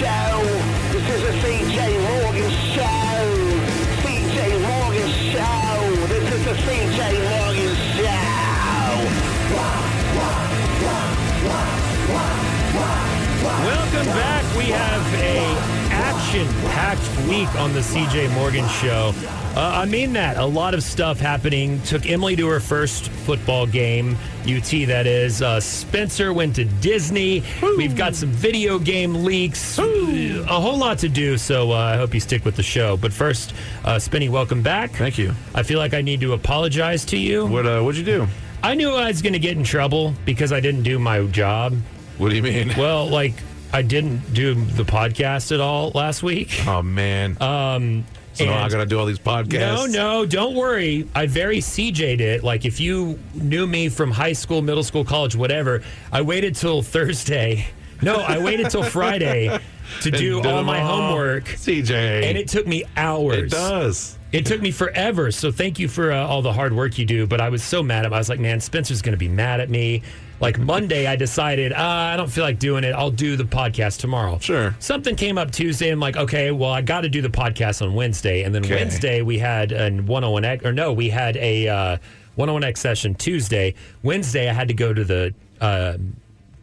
Show. This is a CJ Morgan Show. CJ Morgan Show. This is the CJ Morgan Show. Welcome back. We have a action-packed week on the CJ Morgan Show. Uh, I mean that. A lot of stuff happening. Took Emily to her first football game, UT that is. Uh, Spencer went to Disney. We've got some video game leaks. A whole lot to do, so uh, I hope you stick with the show. But first, uh, Spinny, welcome back. Thank you. I feel like I need to apologize to you. What uh, what'd you do? I knew I was going to get in trouble because I didn't do my job. What do you mean? Well, like I didn't do the podcast at all last week. oh man. Um, so I got to do all these podcasts. no, no, don't worry. I very CJ'd it. Like if you knew me from high school, middle school, college, whatever, I waited till Thursday. No, I waited till Friday to do all my all. homework. CJ. And it took me hours. It does. It took me forever. So thank you for uh, all the hard work you do. But I was so mad at him. I was like, man, Spencer's going to be mad at me. Like Monday, I decided, uh, I don't feel like doing it. I'll do the podcast tomorrow. Sure. Something came up Tuesday. I'm like, okay, well, I got to do the podcast on Wednesday. And then Okay. Wednesday, we had a 101X, or no, we had a uh, 101X session Tuesday. Wednesday, I had to go to the. Uh,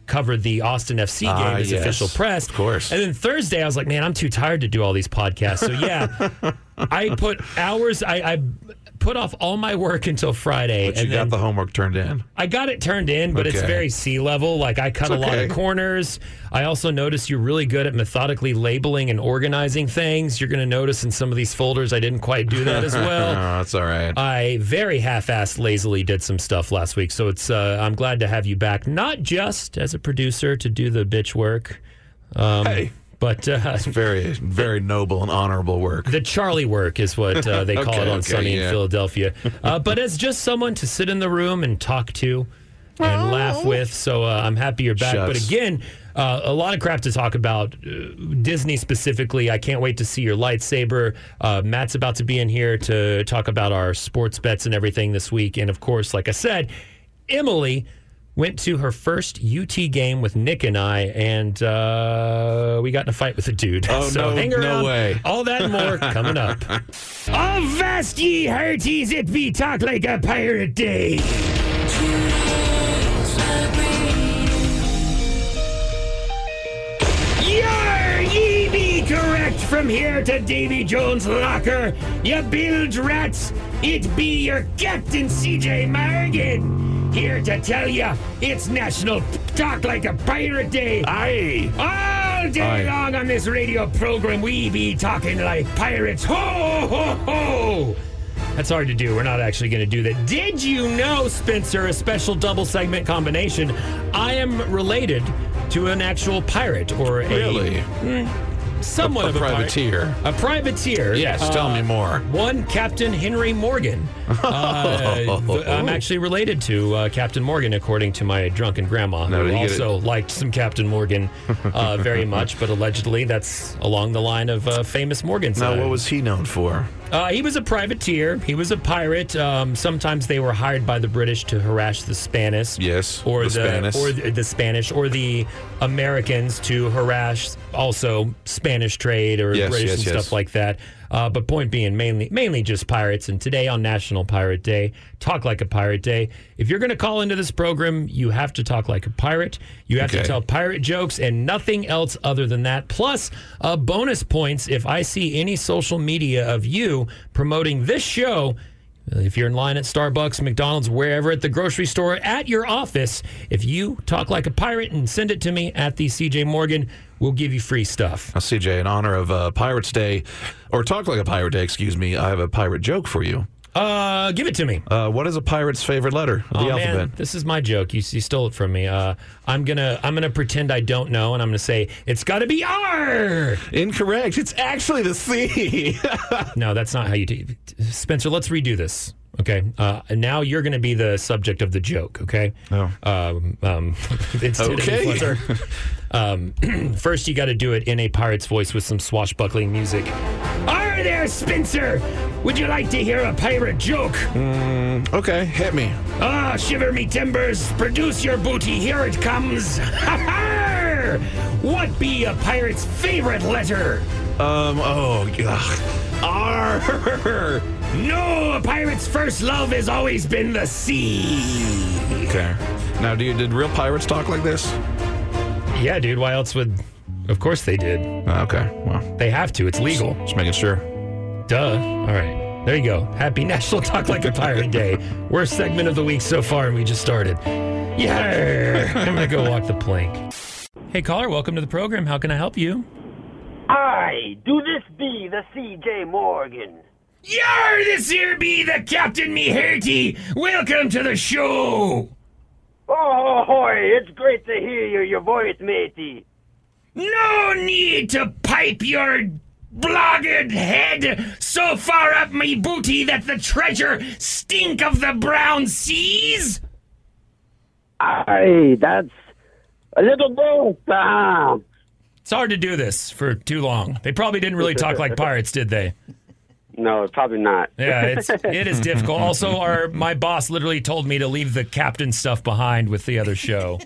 cover the Austin FC game Ah, as yes. official press. Of course. And then Thursday, I was like, man, I'm too tired to do all these podcasts. So yeah, I put hours. I, I put off all my work until Friday, But you and got the homework turned in. I got it turned in. But it's very sea level. Like I cut It's a lot of corners. I also noticed you're really good at methodically labeling and organizing things. You're going to notice in some of these folders, I didn't quite do that as well. Oh, that's all right. I very half-assed, lazily did some stuff last week, so it's. Uh, I'm glad to have you back, not just as a producer to do the bitch work, um, hey, but uh, very, very noble and honorable work. the Charlie work is what uh, they call Okay, it on okay, Sunny in. Philadelphia. Uh, but as just someone to sit in the room and talk to and laugh with, so uh, I'm happy you're back. But again. Uh, a lot of crap to talk about. Uh, Disney specifically, I can't wait to see your lightsaber. Uh, Matt's about to be in here to talk about our sports bets and everything this week. And of course, like I said, Emily went to her first UT game with Nick and I, and uh, we got in a fight with a dude. Oh, so no- hang no around. way. All that and more coming up. Avast ye hearties, it be talk like a pirate day. From here to Davy Jones' locker. You bilge rats, it be your captain CJ Morgan. Here to tell ya, it's National Talk Like a Pirate Day. Aye. All day Aye. long on this radio program, we be talking like pirates. Ho, ho, ho! That's hard to do. We're not actually going to do that. Did you know, Spencer, a special double segment combination? I am related to an actual pirate or a Really? Hmm. Somewhat A of a privateer. A privateer. Yes, tell Uh, me more. One Captain Henry Morgan. Uh, th- I'm actually related to uh, Captain Morgan, according to my drunken grandma, Now, who also liked some Captain Morgan uh, very much. But allegedly, that's along the line of uh, famous Morgans. Now, what was he known for? Uh, he was a privateer. He was a pirate. Um, sometimes they were hired by the British to harass the Spanish. Yes, or the the, Spanish. or the, the Spanish, or the Americans to harass also Spanish trade or Yes, British yes, and yes. stuff like that. Uh, but point being, mainly mainly just pirates. And today on National Pirate Day, talk like a pirate day. If you're going to call into this program, you have to talk like a pirate. You have to tell pirate jokes and nothing else other than that. Plus, uh, bonus points if I see any social media of you promoting this show. Uh, If you're in line at Starbucks, McDonald's, wherever, at the grocery store, at your office, if you talk like a pirate and send it to me at the CJ Morgan, we'll give you free stuff. Now, CJ, in honor of uh, Pirates Day, or Talk Like a Pirate Day, excuse me, I have a pirate joke for you. Uh, give it to me. Uh, what is a pirate's favorite letter of the oh, alphabet? man, this is my joke. You, you stole it from me. Uh, I'm gonna I'm gonna pretend I don't know, and I'm gonna say it's got to be R. Incorrect. It's actually the C. No, that's not how you do. Spencer, let's redo this. Okay. Uh, now you're going to be the subject of the joke. Okay. Oh. Um, um, of Okay. Um, first, you got to do it in a pirate's voice with some swashbuckling music. Are there, Spencer? Would you like to hear a pirate joke? okay, hit me. Ah, shiver me timbers, produce your booty, here it comes. Ha ha! what be a pirate's favorite letter? Um, oh, ugh. R. No, a pirate's first love has always been the sea. Okay. Now, do you, did real pirates talk like this? Yeah, dude. Why else would? Of course they did. Uh, Okay, well, They have to. It's legal. just making sure. Duh. All right. There you go. Happy National Talk Like a Pirate Day. Worst segment of the week so far, and we just started. Yeah. I'm going to go walk the plank. Hey, caller, welcome to the program. How can I help you? I do this be the C.J. Morgan? Yar, this here be the Captain Me Hearty. Welcome to the show. Oh, hoy, it's great to hear your, your voice, matey. No need to pipe your blogged head so far up me booty that the treasure stink of the brown seas. Aye, that's a little both. Ah, It's hard to do this for too long. They probably didn't really talk like pirates, did they? No, probably not. Yeah, it's it is difficult. Also, our my boss literally told me to leave the captain stuff behind with the other show.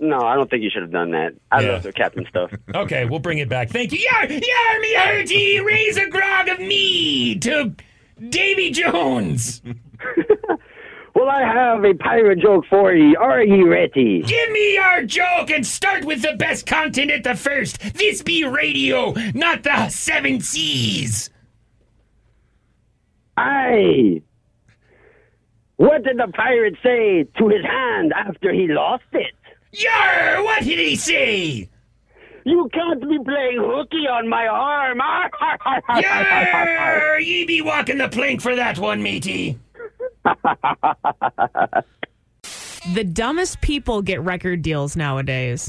No, I don't think you should have done that. I Yeah. love the captain stuff. Okay, we'll bring it back. Thank you. Yar, yar, me hearty, raise a grog of me to Davy Jones. Well, I have a pirate joke for you. Are you ready? Give me your joke and start with the best content at the first. This be radio, not the seven seas. Aye. What did the pirate say to his hand after he lost it? Yar, what did he say? You can't be playing hooky on my arm. Yar, ye be walking the plank for that one, matey. The dumbest people get record deals nowadays.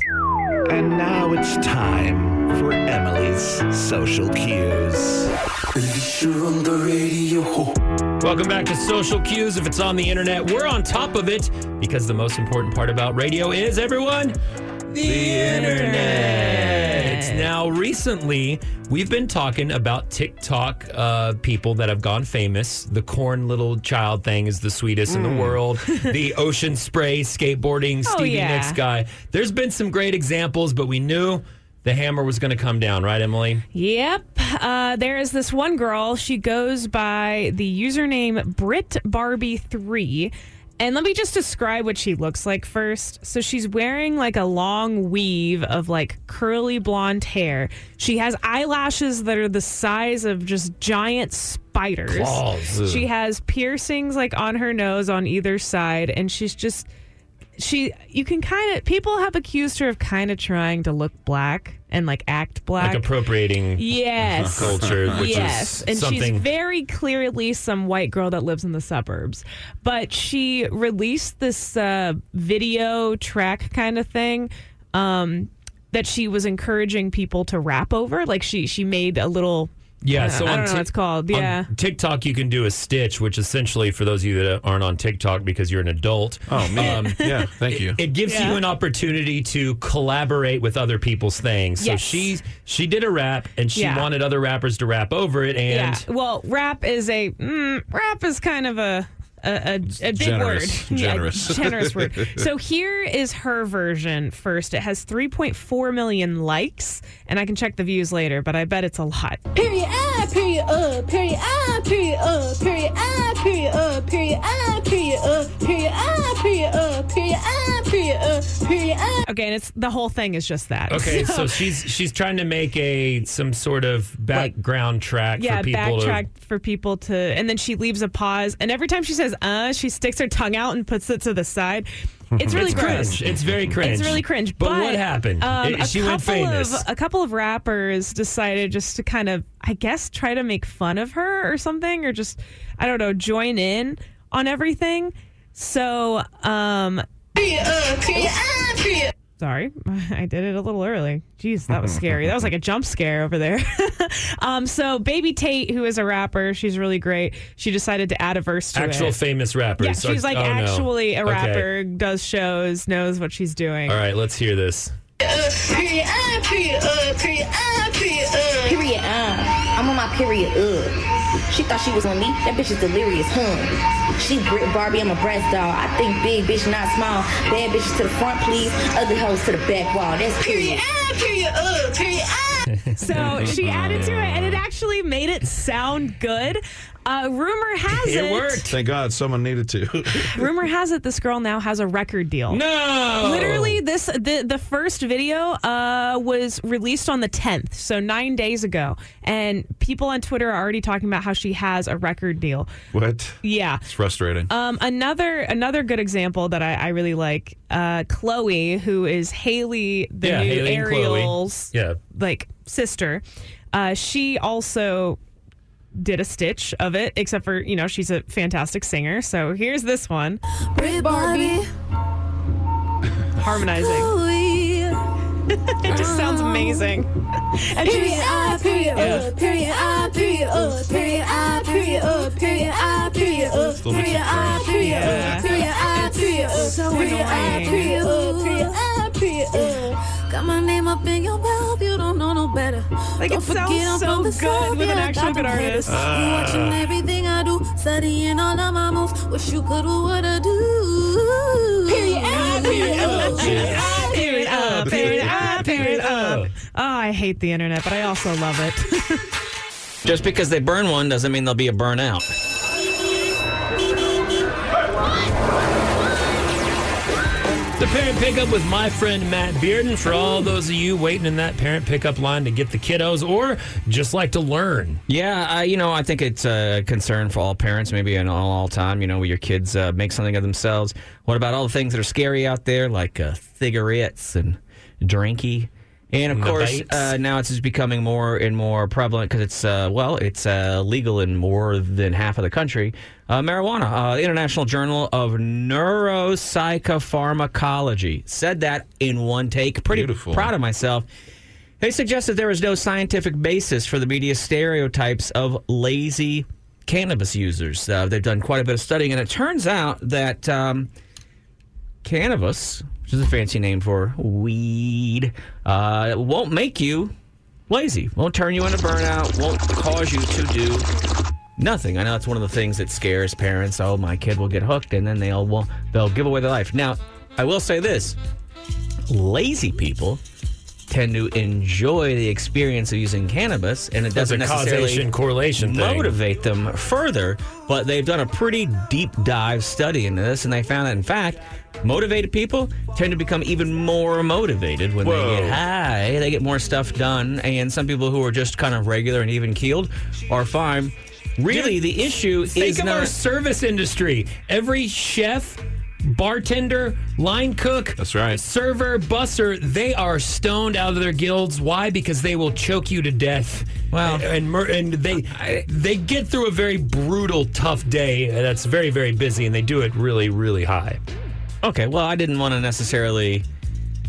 And now it's time for Emily's social cues. Welcome back to Social Cues. If it's on the internet, we're on top of it because the most important part about radio is everyone the internet. Now, recently, we've been talking about TikTok uh, people that have gone famous. The corn little child thing is the sweetest in the world. The ocean spray skateboarding Oh, Stevie yeah. Nicks guy. There's been some great examples, but we knew the hammer was going to come down, right, Emily? Yep. Uh, there is this one girl. She goes by the username Brit Barbie 3 And let me just describe what she looks like first. So she's wearing like a long weave of like curly blonde hair. She has eyelashes that are the size of just giant spiders. Claws. She has piercings like on her nose on either side and she's just she you can kind of people have accused her of kind of trying to look black and like act black. Like appropriating Yes. culture, which yes, is and something. she's very clearly some white girl that lives in the suburbs. But she released this uh, video track kind of thing um, that she was encouraging people to rap over. Like she she made a little Yeah, so I on don't know what it's called. on Yeah. TikTok you can do a stitch, which essentially for those of you that aren't on TikTok because you're an adult. Oh man, yeah. Thank you. It gives Yeah. you an opportunity to collaborate with other people's things. So Yes. she she did a rap and she Yeah. wanted other rappers to rap over it and yeah. Well, rap is a mm, rap is kind of a a, a, a big generous. word. Generous. Yeah, generous word. So here is her version first. It has 3.4 million likes, and I can check the views later, but I bet it's a lot. Period I, period uh, period I, period uh, period I, period uh, period I, period uh, period I, period uh, period I, period period I. Okay, and it's the whole thing is just that. Okay, so she's she's trying to make a some sort of background track yeah, for people backtrack for people to, and then she leaves a pause, and every time she says "uh," she sticks her tongue out and puts it to the side. It's really It's gross. cringe. It's very cringe. It's really cringe. But, what happened? Um, It- a she went couple famous. Of, a couple of rappers decided just to kind of, I guess, try to make fun of her or something, or just, I don't know, join in on everything. So, um, Period uh, period I, period. sorry, I did it a little early. Jeez, that was scary. That was like a jump scare over there. um, so Baby Tate, who is a rapper, she's really great. She decided to add a verse to her. Actual it. famous rappers. yeah, she's like Oh, no. actually a Okay. rapper, does shows, knows what she's doing. All right, let's hear this. Uh, period I, period uh, period I, period uh. Period, uh. I'm on my period, uh. She thought she was on me. That bitch is delirious, huh? She Brit Barbie, I'm a breast doll. I think big, bitch, not small. Bad bitches to the front, please. Ugly hoes to the back wall. That's Period period. I, period uh, period ah. So she added to it, and it actually made it sound good. Uh, rumor has it, It worked. Thank God someone needed to. Rumor has it, this girl now has a record deal. No. Literally, this the the first video uh, was released on the 10th, so nine days ago, and people on Twitter are already talking about how she has a record deal. what? Yeah. It's frustrating. Um, another another good example that I, I really like, uh, Chloe, who is Halle, the Yeah, new Halle. Ariel's Yeah. like sister. Uh, she also did a stitch of it, except for you know she's a fantastic singer. So here's this one Brit Barbie, harmonizing. Chloe. It just sounds amazing. And Period she's ah, period uh, period ah, period uh, period ah, period uh, period ah, period uh, Still makes period you ah, cringe. period Yeah. uh, period ah, period uh, so period ah, annoying. period uh, period ah, period uh. Got my name up in your mouth, you don't know no better. Like, don't it sounds forget I'm so from the good south, with yeah, I actual good artist. haters. You watching everything I do, studying all of my moves. Wish you could do what I do. Period ah, period uh, period ah, Period up, period up, period up. up. Oh, I hate the internet, but I also love it. Just because they burn one doesn't mean there'll be a burnout. The parent pickup with my friend Matt Bearden. For all those of you waiting in that parent pickup line to get the kiddos or just like to learn. Yeah, I, you know, I think it's a concern for all parents, maybe in all, all time, you know, where your kids uh, make something of themselves. What about all the things that are scary out there, like uh, cigarettes and drinky? And of The course, uh, now it's just becoming more and more prevalent because it's, uh, well, it's uh, legal in more than half of the country. Uh, marijuana. Uh, the International Journal of Neuropsychopharmacology said that in one take. Pretty Beautiful. proud of myself. They suggest that there is no scientific basis for the media stereotypes of lazy cannabis users. Uh, they've done quite a bit of studying, and it turns out that um, cannabis, which is a fancy name for weed, uh, won't make you lazy, won't turn you into burnout, won't cause you to do nothing. I know that's one of the things that scares parents. Oh, my kid will get hooked, and then they'll they'll give away their life. Now, I will say this: lazy people tend to enjoy the experience of using cannabis, and it That's doesn't a necessarily causation correlation thing. motivate them further. But they've done a pretty deep dive study into this, and they found that in fact, motivated people tend to become even more motivated when they get high. They get more stuff done, and some people who are just kind of regular and even keeled are fine. Really, Dude, the issue Think is of not. our service industry. Every chef, bartender, line cook, That's right. server, busser, they are stoned out of their guilds. Why? Because they will choke you to death. Wow. and and, mur- and they they get through a very brutal, tough day that's very very busy, and they do it really really high. Okay, well, I didn't want to necessarily,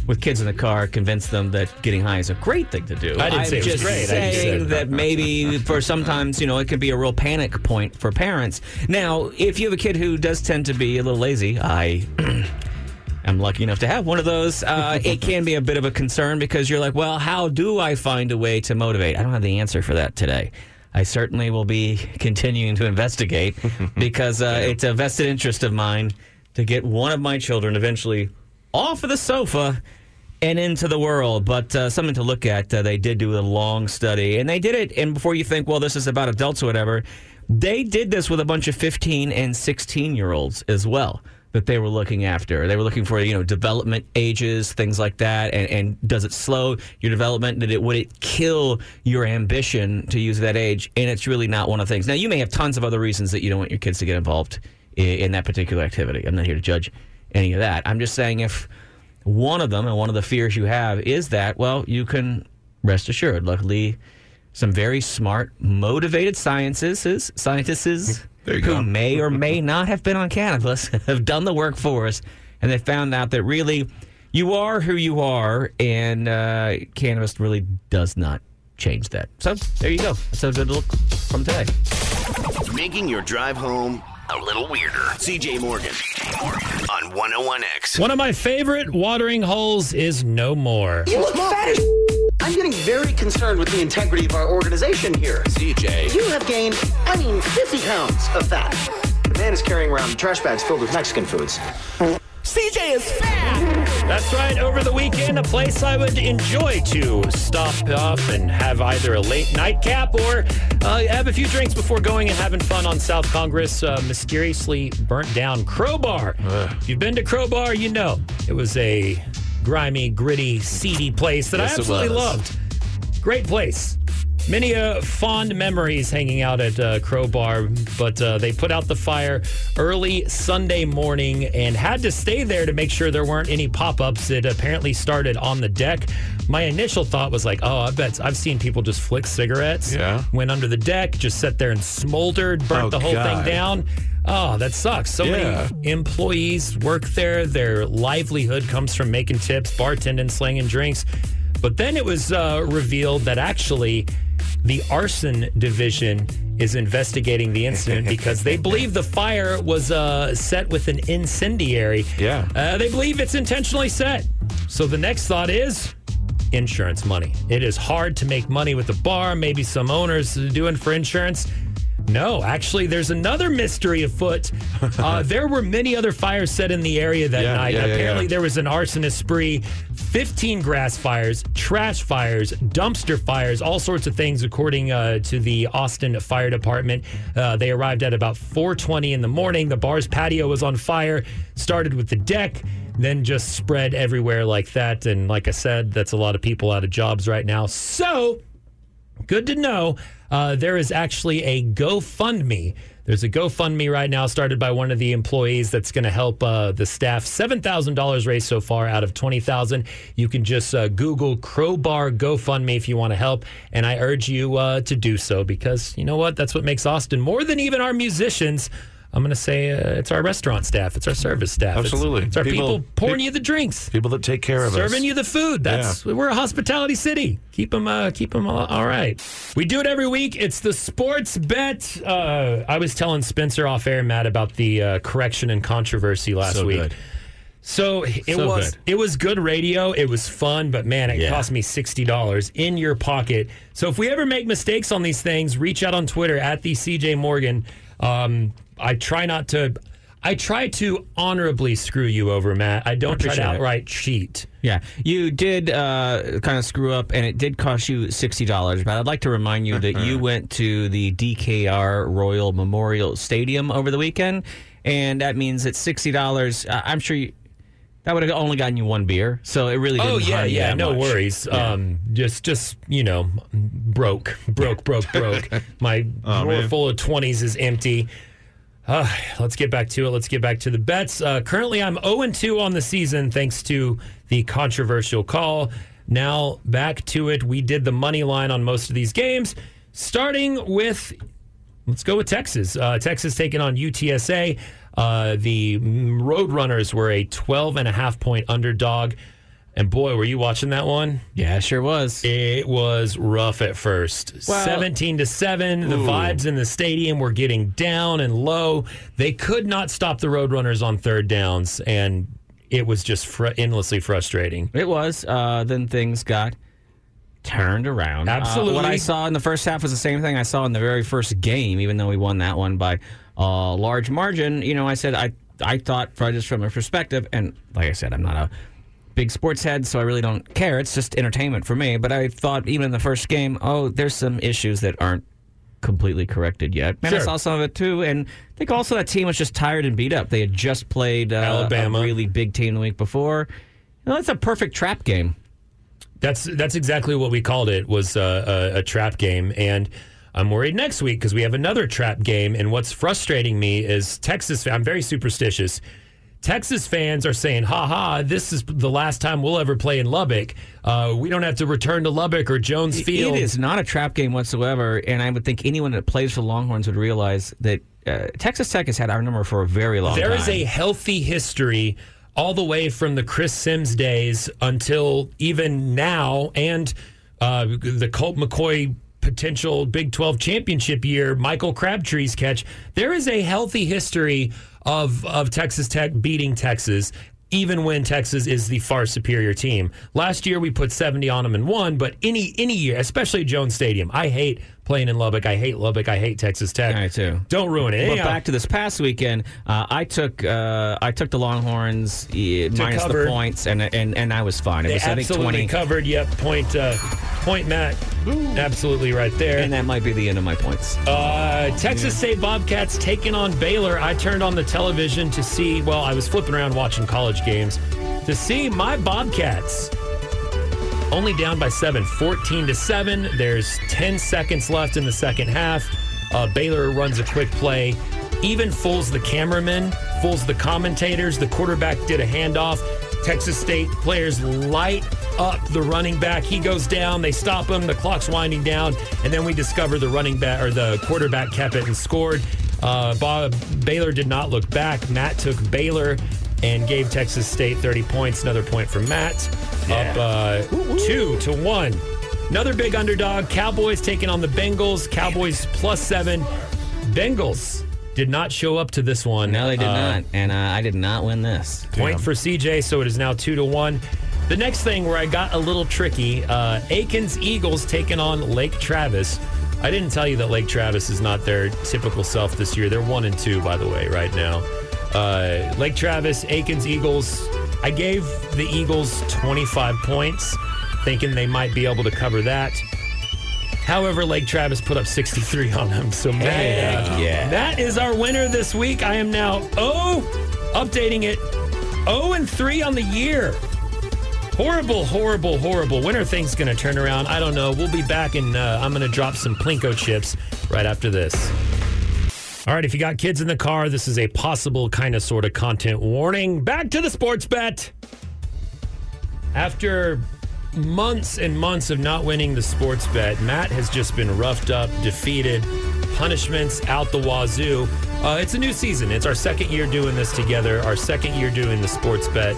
with kids in the car, convince them that getting high is a great thing to do. I didn't I'm say it was just great. I just saying said- that maybe for sometimes, you know, it can be a real panic point for parents. Now, if you have a kid who does tend to be a little lazy, I. am lucky enough to have one of those. Uh, it can be a bit of a concern because you're like, well, how do I find a way to motivate? I don't have the answer for that today. I certainly will be continuing to investigate because uh, it's a vested interest of mine to get one of my children eventually off of the sofa and into the world. But uh, something to look at. Uh, they did do a long study, and they did it. And before you think, well, this is about adults or whatever, they did this with a bunch of 15 and 16 year olds as well that they were looking after. They were looking for, you know, development ages, things like that. And, and does it slow your development? Did it would it kill your ambition to use that age? And it's really not one of the things. Now you may have tons of other reasons that you don't want your kids to get involved in, in that particular activity. I'm not here to judge any of that. I'm just saying if one of them and one of the fears you have is that, well, you can rest assured. Luckily, some very smart, motivated scientists, scientists who go. may or may not have been on cannabis have done the work for us, and they found out that really you are who you are, and uh, cannabis really does not change that. So there you go. That's a good look from today. Making your drive home a little weirder. CJ Morgan on 101X. One of my favorite watering holes is no more. You look fat as I'm getting very concerned with the integrity of our organization here. CJ. You have gained, I mean, 50 pounds of fat. The man is carrying around trash bags filled with Mexican foods. CJ is fat. That's right. Over the weekend, a place I would enjoy to stop off and have either a late nightcap or uh, have a few drinks before going and having fun on South Congress. Uh, mysteriously burnt down Crowbar. If you've been to Crowbar, you know it was a grimy, gritty, seedy place that Yes, I absolutely loved. Great place. Many uh, fond memories hanging out at uh, Crowbar, but uh, they put out the fire early Sunday morning and had to stay there to make sure there weren't any pop ups. It apparently started on the deck. My initial thought was like, oh, I bet I've seen people just flick cigarettes. Yeah. Went under the deck, just sat there and smoldered, burnt Oh, the whole God. thing down. Oh, that sucks. So Yeah. many employees work there. Their livelihood comes from making tips, bartending, slinging drinks. But then it was uh, revealed that actually the arson division is investigating the incident because they believe the fire was uh, set with an incendiary. Yeah. Uh, they believe it's intentionally set. So the next thought is insurance money. It is hard to make money with the bar. Maybe some owners doing for insurance. No, actually, there's another mystery afoot. Uh, there were many other fires set in the area that Yeah, night. yeah, Apparently, yeah. there was an arsonist spree, 15 grass fires, trash fires, dumpster fires, all sorts of things, according uh, to the Austin Fire Department. Uh, they arrived at about 4:20 in the morning. The bar's patio was on fire. Started with the deck, then just spread everywhere like that. And like I said, that's a lot of people out of jobs right now. So good to know. Uh, there is actually a GoFundMe. There's a GoFundMe right now started by one of the employees that's going to help uh, the staff. Seven thousand dollars raised so far out of twenty thousand. You can just uh, Google Crowbar GoFundMe if you want to help, and I urge you uh, to do so because you know what? That's what makes Austin more than even our musicians. I'm going to say uh, it's our restaurant staff, it's our service staff, Absolutely. it's, our people, People- pouring peop- you the drinks People that take care of us. serving you the food. That's we're a hospitality city. Keep them, uh, keep them all, all right. We do it every week. It's the sports bet. Uh, I was telling Spencer off air, Matt, about the uh, correction and controversy last So week. good. So it So was good. it was good radio. It was fun, but man, it Yeah. cost me sixty dollars in your pocket. So if we ever make mistakes on these things, reach out on Twitter at the CJ Morgan. Um, I try not to. I try to honorably screw you over, Matt. I don't try to appreciate it. outright cheat. Yeah, you did uh, kind of screw up, and it did cost you sixty dollars. But I'd like to remind you that you went to the DKR Royal Memorial Stadium over the weekend, and that means that sixty dollars. Uh, I'm sure you, that would have only gotten you one beer, so it really. Didn't Oh yeah, yeah, no much. worries. Um, just, just you know, broke, broke, broke, broke. My drawer man. full of twenties is empty. Uh, let's get back to it. Let's get back to the bets. Uh, currently, I'm 0 2 on the season thanks to the controversial call. Now back to it. We did the money line on most of these games, starting with Let's go with Texas. Uh, Texas taking on UTSA. Uh, the Roadrunners were a 12 and a half point underdog. And boy, were you watching that one? Yeah, sure was. It was rough at first. Well- 17 to 7. The vibes in the stadium were getting down and low. They could not stop the Roadrunners on third downs. And it was just fr- endlessly frustrating. It was. Uh, then things got turned around. Uh, Absolutely. what I saw in the first half was the same thing I saw in the very first game, even though we won that one by a large margin. You know, I said I I thought just from a perspective, and like I said, I'm not a big sports head, so I really don't care. It's just entertainment for me. But I thought even in the first game, oh, there's some issues that aren't completely corrected yet. And I saw some of it too. And I think also that team was just tired and beat up. They had just played uh, Alabama. a really big team the week before. You know, that's a perfect trap game. That's that's exactly what we called it was uh, a, a trap game, and I'm worried next week because we have another trap game. And what's frustrating me is Texas. I'm very superstitious. Texas fans are saying, "Ha ha! This is the last time we'll ever play in Lubbock. Uh, we don't have to return to Lubbock or Jones Field." It is not a trap game whatsoever, and I would think anyone that plays for the Longhorns would realize that uh, Texas Tech has had our number for a very long There time. There is a healthy history all the way from the Chris Simms days until even now, and uh, the Colt McCoy potential Big 12 championship year, Michael Crabtree's catch. There is a healthy history of, of Texas Tech beating Texas. even when Texas is the far superior team. Last year we put 70 on them and won, but any any year, especially Jones Stadium, I hate playing in Lubbock. I hate Lubbock. I hate Texas Tech. I too. Don't ruin it. But Anyhow, back to this past weekend, uh, I took uh, I took the Longhorns uh, minus cover. the points, and and and I was fine. It they was I think absolutely twenty, covered. Yep, point uh, point Matt. Absolutely right there. and that might be the end of my points. Uh, Texas State Bobcats taking on Baylor. I turned on the television to see, well, I was flipping around watching college games to see my Bobcats only down by seven, 14 to seven. There's 10 seconds left in the second half. Uh, Baylor runs a quick play, even fools the cameraman, fools the commentators. The quarterback did a handoff. Texas State players light up the running back. He goes down. They stop him. The clock's winding down, and then we discover the running back or the quarterback kept it and scored. Uh, Bob, Baylor did not look back. Matt took Baylor and gave Texas State 30 points. Another point from Matt. Up uh, two to one. Another big underdog. Cowboys taking on the Bengals. Cowboys plus seven. Bengals did not show up to this one. No, they did Uh, not, and uh, I did not win this. Point for CJ, so it is now two to one. The next thing where I got a little tricky, uh, Akins Eagles taking on Lake Travis. I didn't tell you that Lake Travis is not their typical self this year. They're one and two, by the way, right now. Uh, Lake Travis, Akins Eagles. I gave the Eagles 25 points, thinking they might be able to cover that. However, Lake Travis put up 63 on them. So, Heck yeah. that is our winner this week. I am now, oh, updating it, 0 and 3 on the year. Horrible, horrible, horrible. When are things going to turn around? I don't know. We'll be back and uh, I'm going to drop some Plinko chips right after this. All right, if you got kids in the car, this is a possible kind of sort of content warning. Back to the sports bet. After months and months of not winning the sports bet, Matt has just been roughed up, defeated, punishments out the wazoo. Uh, it's a new season. It's our second year doing this together, our second year doing the sports bet.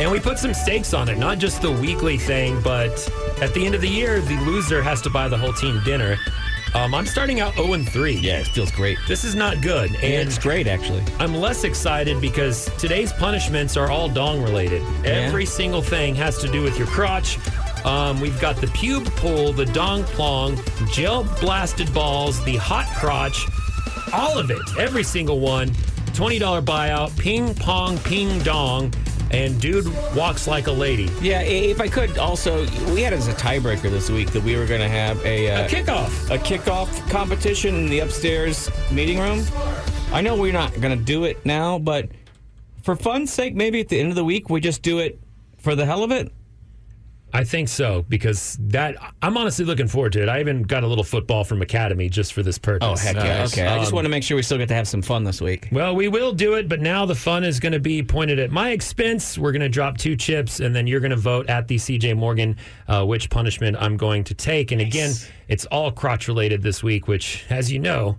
And we put some stakes on it, not just the weekly thing, but at the end of the year, the loser has to buy the whole team dinner. Um, I'm starting out 0 and 3. Yeah, it feels great. This is not good. And it's great, actually. I'm less excited because today's punishments are all dong related. Every single thing has to do with your crotch. Um, we've got the pube pull, the dong plong, gel blasted balls, the hot crotch, all of it, every single one. $20 buyout, ping pong, ping dong, and dude walks like a lady. Yeah, if I could also, we had as a tiebreaker this week that we were going to have a, uh, A kickoff. a kickoff competition in the upstairs meeting room. I know we're not going to do it now, but for fun's sake, maybe at the end of the week we just do it for the hell of it. I think so because that I'm honestly looking forward to it. I even got a little football from Academy just for this purpose. Oh heck yeah! Nice. Okay, I just Um, want to make sure we still get to have some fun this week. Well, we will do it, but now the fun is going to be pointed at my expense. We're going to drop two chips, and then you're going to vote at the CJ Morgan uh, which punishment I'm going to take. And again, it's all crotch related this week, which, as you know,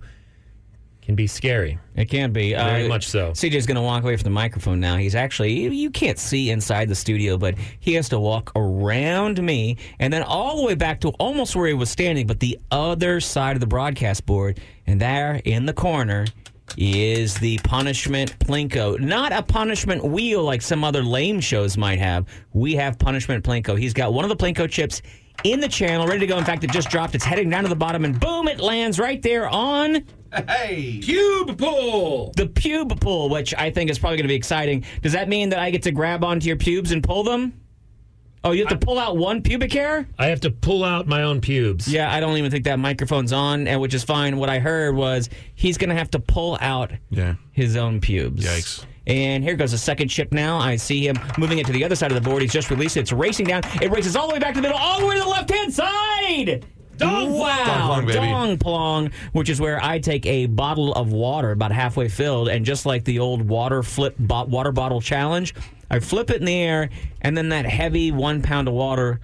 can be scary. It can be Very Uh, much so. CJ's going to walk away from the microphone now. He's actually you- you can't see inside the studio, but he has to walk around me and then all the way back to almost where he was standing, but the other side of the broadcast board. And there in the corner is the punishment plinko. Not a punishment wheel like some other lame shows might have. We have punishment plinko. He's got one of the plinko chips in the channel, ready to go. In fact, it just dropped. It's heading down to the bottom, and boom, it lands right there on Cube pull. the pube pull, which I think is probably going to be exciting. Does that mean that I get to grab onto your pubes and pull them? Oh, you have to pull out one pubic hair? I have to pull out my own pubes. Yeah, I don't even think that microphone's on, and which is fine. What I heard was he's going to have to pull out Yeah. his own pubes. Yikes. And here goes the second chip now. I see him moving it to the other side of the board. He's just released it. It's racing down. It races all the way back to the middle, all the way to the left hand side. Dong wow. Dong plong, baby. Dong plong, which is where I take a bottle of water about halfway filled, and just like the old water flip bo- water bottle challenge, I flip it in the air, and then that heavy one pound of water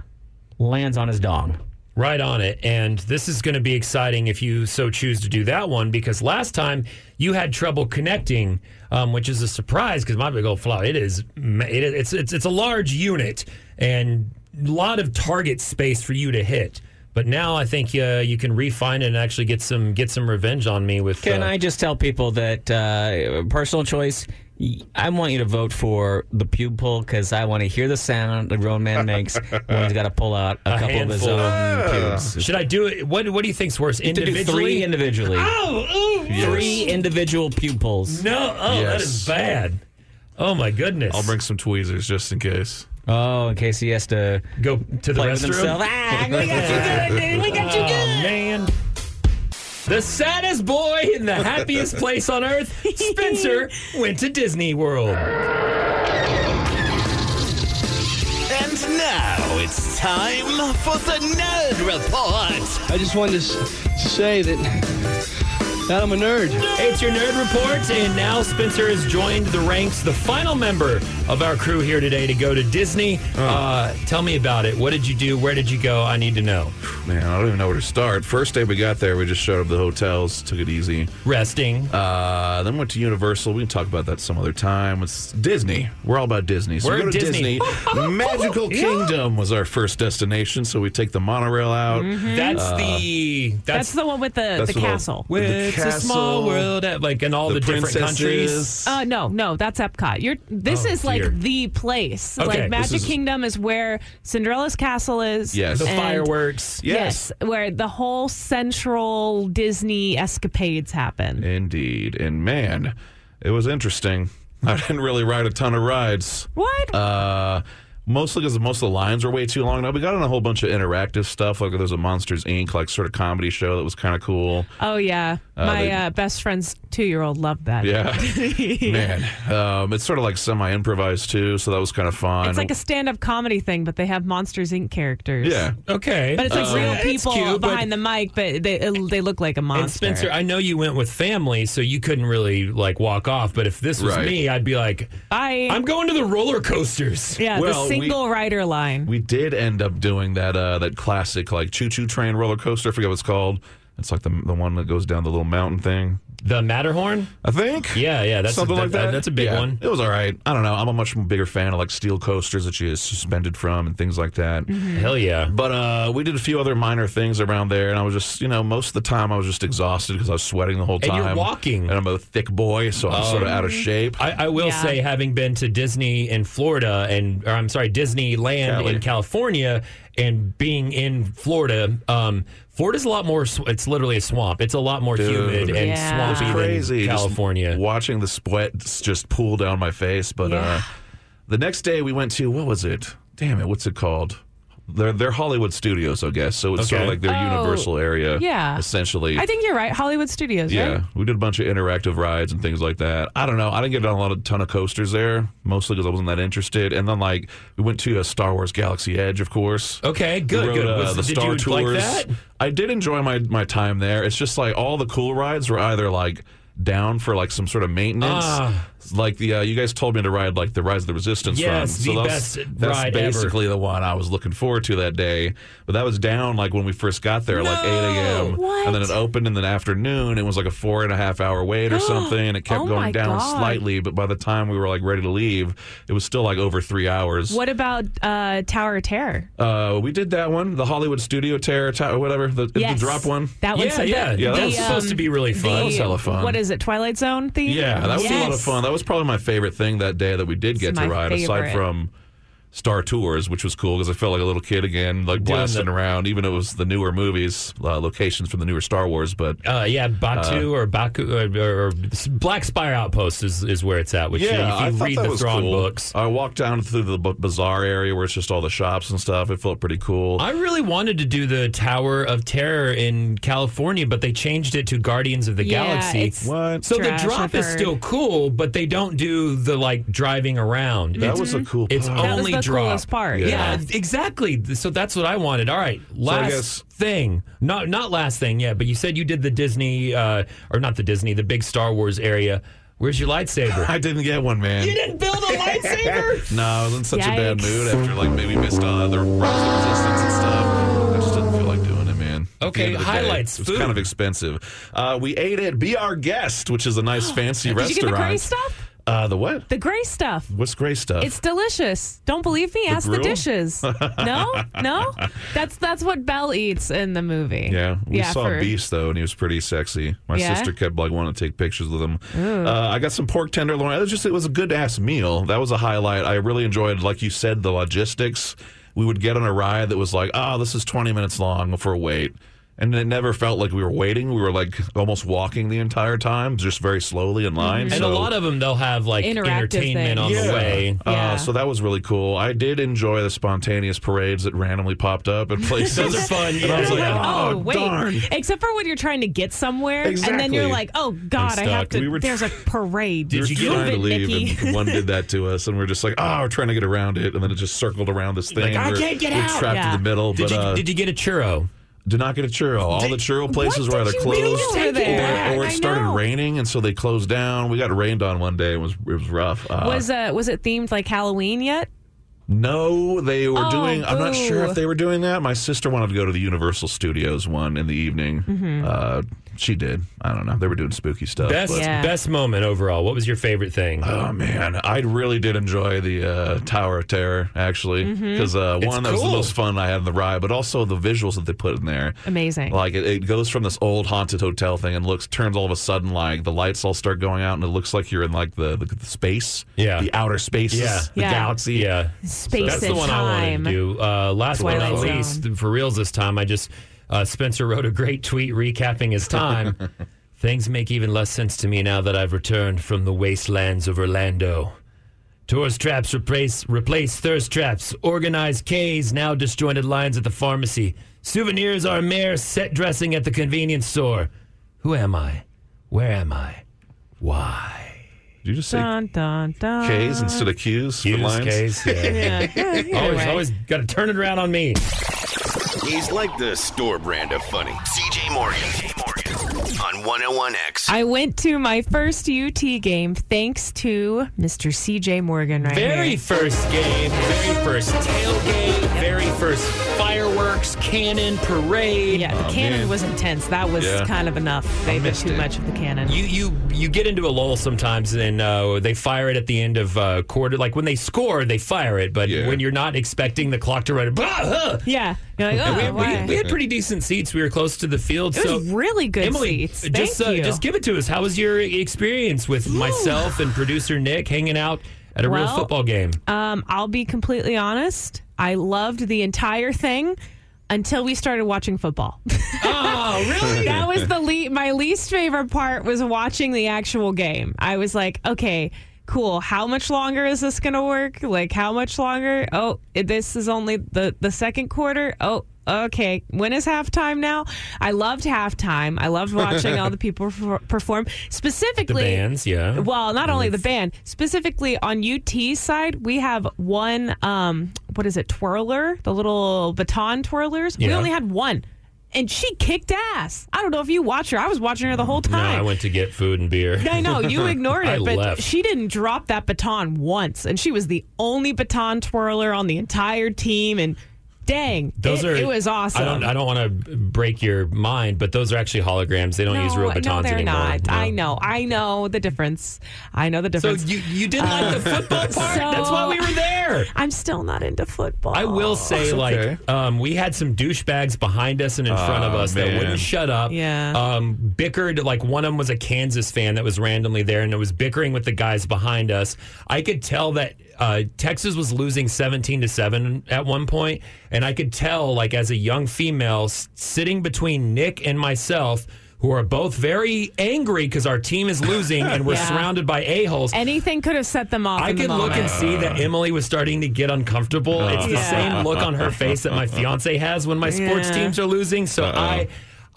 lands on his dong. Right on it. And this is going to be exciting if you so choose to do that one because last time you had trouble connecting, um, which is a surprise because my big old flower, it is, it is it's, it's, it's a large unit and a lot of target space for you to hit. But now I think uh, you can refine it and actually get some get some revenge on me with. Can uh, I just tell people that uh, personal choice? I want you to vote for the pube pull because I want to hear the sound a grown man makes when he's got to pull out a, A couple of his handful. own pubes. Should I do it? What What do you think's worse? You have do Individually? three individually. Oh, ooh, Three individual pube pulls. No, oh, that Yes. is bad. Oh my goodness. I'll bring some tweezers just in case. Oh, in case he has to go to the play with restroom. himself. Ah, we got you good, dude. We got you Oh, good. man. The saddest boy in the happiest place on earth, Spencer, went to Disney World. And now it's time for the Nerd Report. I just wanted to s- say that, that I'm a nerd. It's your nerd report, and now Spencer has joined the ranks, the final member of our crew here today to go to Disney. Uh, tell me about it. What did you do? Where did you go? I need to know. Man, I don't even know where to start. First day we got there, we just showed up the hotels, took it easy. Resting. Uh, then went to Universal. We can talk about that some other time. It's Disney. We're all about Disney. So We're we go to Disney. Disney. Magical Kingdom was our first destination, so we take the monorail out. That's Uh, the That's, that's, the one with the, that's the the one- castle. with the it's a small world, at, like in all the, the different countries. Uh, no, no, that's Epcot. You're. This Oh, is like the place. Okay, like Magic is- Kingdom is where Cinderella's castle is. Yes. The and- fireworks. Yes. where the whole central Disney escapades happen. Indeed. And man, it was interesting. I didn't really ride a ton of rides. What? Uh, mostly because most of the lines were way too long. Now we got on a whole bunch of interactive stuff. Like there's a Monsters Inc. like sort of comedy show that was kind of cool. oh yeah, uh, my they- uh, best friend's two-year-old loved that. Yeah, man. Um, it's sort of like semi improvised too, so that was kind of fun. It's like a stand-up comedy thing, but they have Monsters Inc. characters. yeah. Okay. But it's like Uh, real it's people cute, behind the mic, but they they look like a monster. And Spencer, I know you went with family, so you couldn't really like walk off. But if this was Right. me, I'd be like, Bye. I'm going to the roller coasters. yeah, Well, the we- single rider line. We did end up doing that uh, that classic like choo choo train roller coaster. I forget what it's called. It's like the the one that goes down the little mountain thing. The Matterhorn. I think. Yeah, yeah, that's something a, like that. That's a big Yeah, one. It was all right. I don't know. I'm a much bigger fan of like steel coasters that you are suspended from and things like that. Hell yeah. But uh, we did a few other minor things around there, and I was just, you know, most of the time I was just exhausted because I was sweating the whole time. And time. you're walking. and I'm a thick boy, so I'm sort of out of shape. I, I will Yeah. say, having been to Disney in Florida and, or I'm sorry, Disneyland Cali. in California and being in Florida, um, Florida's a lot more, it's literally a swamp. It's a lot more Dude. humid and Yeah. swampy crazy. than Just California. watching the sweat just pool down my face. But uh, the next day we went to what was it? Damn it, what's it called? They're they're Hollywood Studios, I guess. So it's sort of like their Oh, Universal area. yeah. essentially. I think you're right. Hollywood Studios, Yeah, right? we did a bunch of interactive rides and things like that. I don't know. I didn't get on a lot of ton of coasters there, mostly because I wasn't that interested. And then like we went to a Star Wars Galaxy Edge, of course. Okay, good, We rode, good. uh, the did Star you Tours. like that? I did enjoy my my time there. It's just like all the cool rides were either like down for like some sort of maintenance. Ah. Like the uh, you guys told me to ride like the Rise of the Resistance Yes, run. the that's, best that's ride ever. basically the one I was looking forward to that day. But that was down like when we first got there, like eight a.m. What? and then it opened in the afternoon. It was like a four and a half hour wait or something, and it kept Oh going down God. slightly. But by the time we were like ready to leave, it was still like over three hours. What about uh, Tower of Terror? Uh, we did that one, the Hollywood Studio Terror, ta- whatever, the, the drop one. That one's Yeah, yeah. Yeah, that that was was supposed to be really fun. That was hella fun. What is it? Twilight Zone theme? Yeah, that was a lot of fun. That was probably my favorite thing that day that we did get It's to ride, aside from Star Tours, which was cool because I felt like a little kid again, like Doing blasting the- around, even though it was the newer movies, uh, locations from the newer Star Wars. But Uh, yeah, Batuu or Baku or, or Black Spire Outpost is, is where it's at. Which yeah, if I you thought read that the was Thrawn cool. books, I walked down through the b- bazaar area where it's just all the shops and stuff. It felt pretty cool. I really wanted to do the Tower of Terror in California, but they changed it to Guardians of the Yeah, Galaxy. it's What? So trash, the drop is still cool, but they don't do the like driving around. that It's- was a cool. It's part. That was only the drop. coolest part. Yeah. Yeah, exactly. So that's what I wanted. All right, last guess- thing, not not last thing yet, but you said you did the Disney uh, or not the Disney, the big Star Wars area. Where's your lightsaber? I didn't get one, man. you didn't build a lightsaber. No, I was in such a bad mood after like maybe missed uh, the Rise of Resistance and stuff. I just didn't feel like doing it, man. Okay, the day, highlights, It was kind of expensive. Uh, we ate at Be Our Guest, which is a nice fancy Did you restaurant. get the stuff? Uh, the what? The gray stuff. What's gray stuff? It's delicious. Don't believe me? Ask the dishes. no, no. That's that's what Belle eats in the movie. Yeah, we saw for- Beast though, and he was pretty sexy. My Yeah? sister kept like wanting to take pictures with him. Uh, I got some pork tenderloin. It was just it was a good ass meal. That was a highlight. I really enjoyed, like you said, the logistics. We would get on a ride that was like, oh, this is twenty minutes long for a wait. And it never felt like we were waiting. We were like almost walking the entire time, just very slowly in line. And So- a lot of them, they'll have like Interactive entertainment on things. the way. Uh, Yeah. so that was really cool. I did enjoy the spontaneous parades that randomly popped up at places. Those are fun, And I was like, oh, Oh, wait. darn. Except for when you're trying to get somewhere, and then you're like, "Oh God, I have to." We were- there's a parade. we were you get- trying to leave, Nikki. and one did that to us, and we're just like, oh, we're trying to get around it, and then it just circled around this thing. Like, I can't get we're out. trapped Yeah. in the middle. Did but you uh, did you get a churro? Did not get a churro. All the churro places were did either closed or, or it started raining, and so they closed down. We got rained on one day. It was it was rough. Uh, was uh was it themed like Halloween yet? No, they were Oh, doing. I'm not sure if they were doing that. My sister wanted to go to the Universal Studios one in the evening. Mm-hmm. Uh, she did. I don't know. They were doing spooky stuff. Best but- Yeah. best moment overall. What was your favorite thing? Oh man, I really did enjoy the uh, Tower of Terror actually Mm-hmm. because uh, It's one that was the most fun I had in the ride, but also the visuals that they put in there. Amazing. Like it, it goes from this old haunted hotel thing and looks turns all of a sudden like the lights all start going out and it looks like you're in like the, the, the space, Yeah. the outer spaces, Yeah. the Yeah. galaxy. yeah, Space that's the and one I wanted to do. Uh, last but not Twilight least, Zone. for reals this time, I just uh, Spencer wrote a great tweet recapping his time. Things make even less sense to me now that I've returned from the wastelands of Orlando. Tourist traps replace replace thirst traps. Organized K's now disjointed lines at the pharmacy. Souvenirs are mere set dressing at the convenience store. Who am I? Where am I? Why? Did you just say Dun dun dun. K's instead of Q's for lines? K's. Yeah. Yeah. Yeah, always, anyway. always got to turn it around on me. He's like the store brand of funny. CJ Morgan. On 101X. I went to my first UT game thanks to Mr. CJ Morgan right Very here. first game, very first tailgate, very first fireworks, cannon, parade. Yeah, the Oh, cannon man. was intense. That was Yeah. kind of enough. They did too it. much of the cannon. You you you get into a lull sometimes, and uh, they fire it at the end of uh, quarter. Like when they score, they fire it, but Yeah. when you're not expecting the clock to run, blah, huh. yeah. Like, oh, we, why? we, we had pretty decent seats. We were close to the field, it so was really good Emily, seats. just uh, you. just give it to us. How was your experience with myself and producer Nick hanging out at a real football game? Um, I'll be completely honest. I loved the entire thing until we started watching football. oh, really? that was the le- my least favorite part was watching the actual game. I was like, okay, cool. How much longer is this going to work? Like how much longer? Oh, this is only the the second quarter. Oh, okay. When is halftime now? I loved halftime. I loved watching all the people perform. Specifically, the bands, yeah. well, not only the band, specifically on UT's side, we have one. Um, what is it? Twirler, the little baton twirlers. We only had one, and she kicked ass. I don't know if you watched her. I was watching her the whole No, time. I went to get food and beer. I know you ignored it, but left. she didn't drop that baton once, and she was the only baton twirler on the entire team. And dang, Those it, are. it was awesome. I don't. I don't want to break your mind, but those are actually holograms. They don't use real batons no, they're anymore. not. No. I know. I know the difference. I know the difference. So difference. you you didn't like the football part? That's why we were there. I'm still not into football. I will say, It's like, um, we had some douchebags behind us and in front of Oh, us that wouldn't shut up. Yeah. Um, bickered. Like one of them was a Kansas fan that was randomly there, and it was bickering with the guys behind us. I could tell that uh, Texas was losing seventeen to seven at one point, and I could tell, like, as a young female s- sitting between Nick and myself. Who are both very angry because our team is losing and we're Yeah. surrounded by a-holes. Anything could have set them off. I in the could look moment. and see that Emily was starting to get uncomfortable. it's the Yeah. same look on her face that my fiance has when my sports Yeah. teams are losing. So I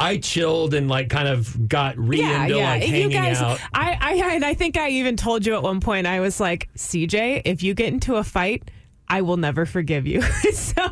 I chilled and like kind of got re Yeah, into yeah. like you hanging guys, out. I, I, and I think I even told you at one point. I was like, CJ, if you get into a fight. I will never forgive you. so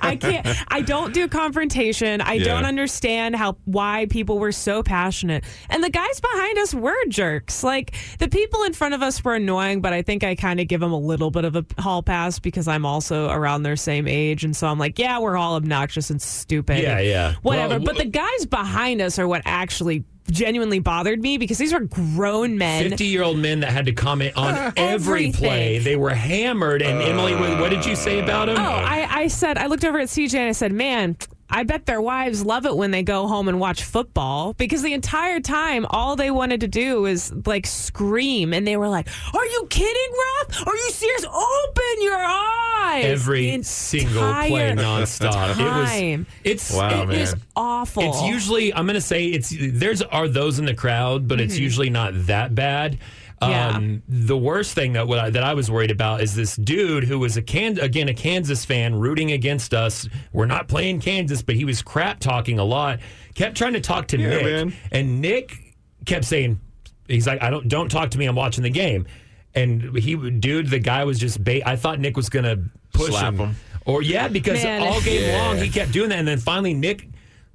I can't. I don't do confrontation. I Yeah. don't understand how why people were so passionate. And the guys behind us were jerks. Like the people in front of us were annoying, but I think I kind of give them a little bit of a hall pass because I'm also around their same age, and so I'm like, yeah, we're all obnoxious and stupid. Yeah, yeah. Whatever. Well, but the guys behind us are what actually genuinely bothered me because these were grown men. 50 year old men that had to comment on uh, every play. They were hammered. And Emily, what, did you say about them? Oh, I, I said, I looked over at CJ and I said, man, I bet their wives love it when they go home and watch football because the entire time, all they wanted to do was like scream. And they were like, Are you kidding, Roth? Are you serious? Open your eyes. every The single play entire nonstop. It was. It's Wow, It is man. awful. It's usually I'm gonna say it's there's are those in the crowd, but it's mm-hmm. usually not that bad. Yeah. Um, the worst thing that what I, that I was worried about is this dude who was a can again a Kansas fan rooting against us. We're not playing Kansas, but he was crap talking a lot. Kept trying to talk to Yeah, Nick, man. and Nick kept saying, "He's like, I don't don't talk to me. I'm watching the game." And he, dude, the guy was just bait. I thought Nick was gonna push Slap him. or yeah, because Man. all game Yeah. long he kept doing that, and then finally Nick.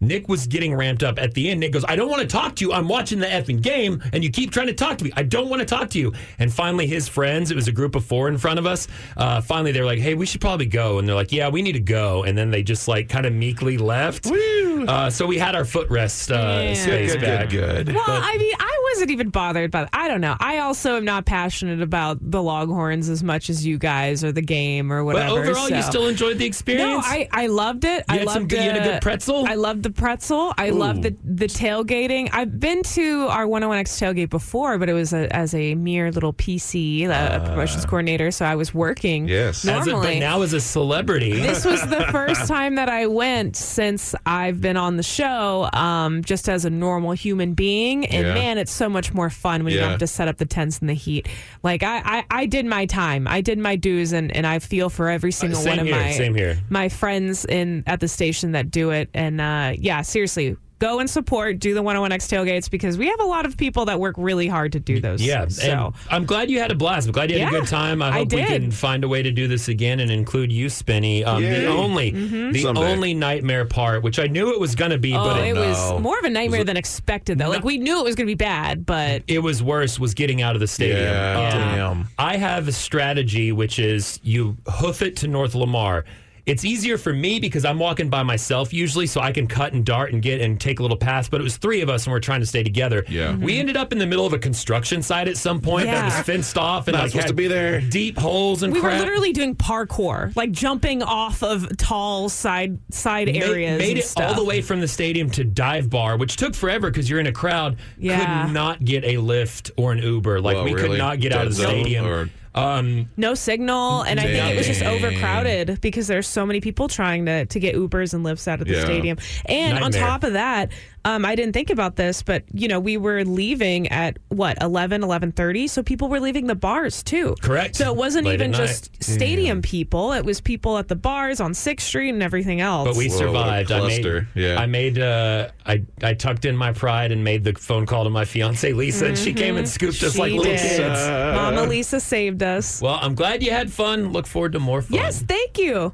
Nick was getting ramped up at the end. Nick goes, I don't want to talk to you. I'm watching the effing game, and you keep trying to talk to me. I don't want to talk to you. And finally, his friends, it was a group of four in front of us. Uh, finally, they're like, Hey, we should probably go. And they're like, Yeah, we need to go. And then they just like kind of meekly left. Uh, so we had our footrest uh, Man. space Good, back. good, good. Well, I mean, I wasn't even bothered by. I don't know. I also am not passionate about the Longhorns as much as you guys or the game or whatever. But whatever. overall, you still enjoyed the experience? No. I, I loved it. I had loved some good- you had a good pretzel? I loved the pretzel. I love the the tailgating. I've been to our 101X tailgate before, but it was a, as a mere little PC, a, a promotions coordinator. So I was working. Yes. As a, normally. but now as a celebrity. this was the first time that I went since I've been on the show, um, just as a normal human being. And Yeah. man, it's so much more fun when you don't have to set up the tents in the heat. Like I, I, I did my time. I did my dues, and, and I feel for every single same one of here, my same here. my friends in at the station that do it. And uh, yeah, seriously. Go and support, do the 101X tailgates because we have a lot of people that work really hard to do those. Yeah, So, and I'm glad you had a blast. I'm glad you had a good time. I I hope we can find a way to do this again and include you, Spinny. Um, the only, Mm-hmm. the Someday. only nightmare part, which I knew it was going to be, oh, but it it, was more of a nightmare than expected, though. Like, we knew it was going to be bad, but it was worse. Was getting out of the stadium. Yeah, Um, damn. I have a strategy, which is you hoof it to North Lamar. It's easier for me because I'm walking by myself usually, so I can cut and dart and get and take a little pass. But it was three of us, and we're trying to stay together. Yeah. Mm-hmm. we ended up in the middle of a construction site at some point that was fenced off and Not like supposed had to be there. deep holes and we crap. were literally doing parkour, like jumping off of tall side side Ma- areas. Made and it all the way from the stadium to dive bar, which took forever because you're in a crowd. Yeah. Could not get a lift or an Uber. Like Whoa, we really? could not get out of the stadium. or- Um, No signal, and I think it was just overcrowded because there's so many people trying to to get Ubers and lifts out of the Yeah. stadium. And on top of that, um, I didn't think about this, but you know, we were leaving at what 11, 11.30, so people were leaving the bars too. Correct. So it wasn't Late even just stadium people; it was people at the bars on Sixth Street and everything else. but we Whoa, survived. I made, cluster. Yeah. I made, uh, I, I tucked in my pride and made the phone call to my fiance Lisa, and she came and scooped us Mm-hmm. Like little did. kids. Mama Lisa saved us. Well, I'm glad you had fun. Look forward to more fun. Yes, thank you.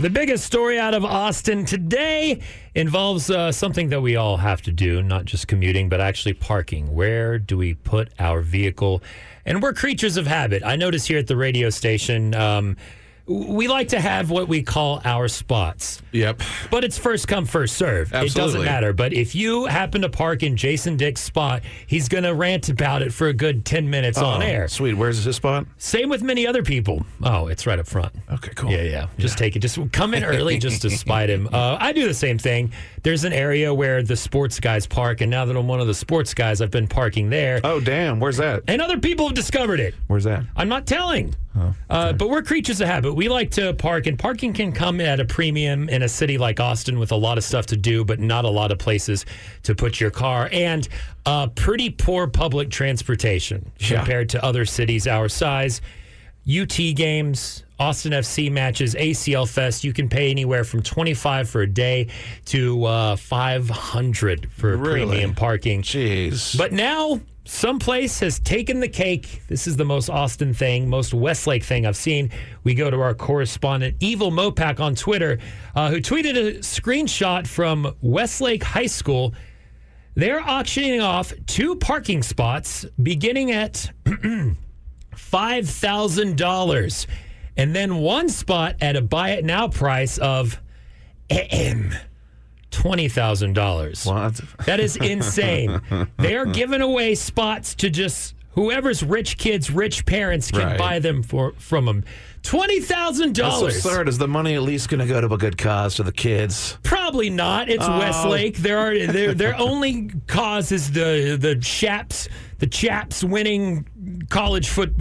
The biggest story out of Austin today involves uh, something that we all have to do, not just commuting, but actually parking. Where do we put our vehicle? And we're creatures of habit. I notice here at the radio station, um, we like to have what we call our spots. Yep. But it's first come, first serve. It doesn't matter. But if you happen to park in Jason Dick's spot, he's going to rant about it for a good 10 minutes on Oh, air. Sweet. Where's his spot? Same with many other people. Oh, it's right up front. Okay, cool. Yeah, yeah. Just take it. Just come in early just to spite him. Uh, I do the same thing. There's an area where the sports guys park, and now that I'm one of the sports guys, I've been parking there. Oh, damn. Where's that? And other people have discovered it. Where's that? I'm not telling. uh, but we're creatures of habit. We like to park, and parking can come at a premium in a city like Austin with a lot of stuff to do, but not a lot of places to put your car, and uh, pretty poor public transportation Yeah. compared to other cities our size. UT games, Austin FC matches, ACL Fest, you can pay anywhere from 25 for a day to uh, 500 for Really? premium parking. Jeez. But now, someplace has taken the cake. This is the most Austin thing, most Westlake thing I've seen. We go to our correspondent, Evil Mopac, on Twitter, uh, who tweeted a screenshot from Westlake High School. They're auctioning off two parking spots beginning at $5,000 and then one spot at a buy it now price of twenty thousand dollars. What? That is insane. they are giving away spots to just whoever's rich kids, rich parents can Right. buy them for from them. Twenty thousand dollars. absurd. Is the money at least going to go to a good cause to the kids? Probably not. It's Oh. Westlake. There are their their only cause is the the chaps the chaps winning college foot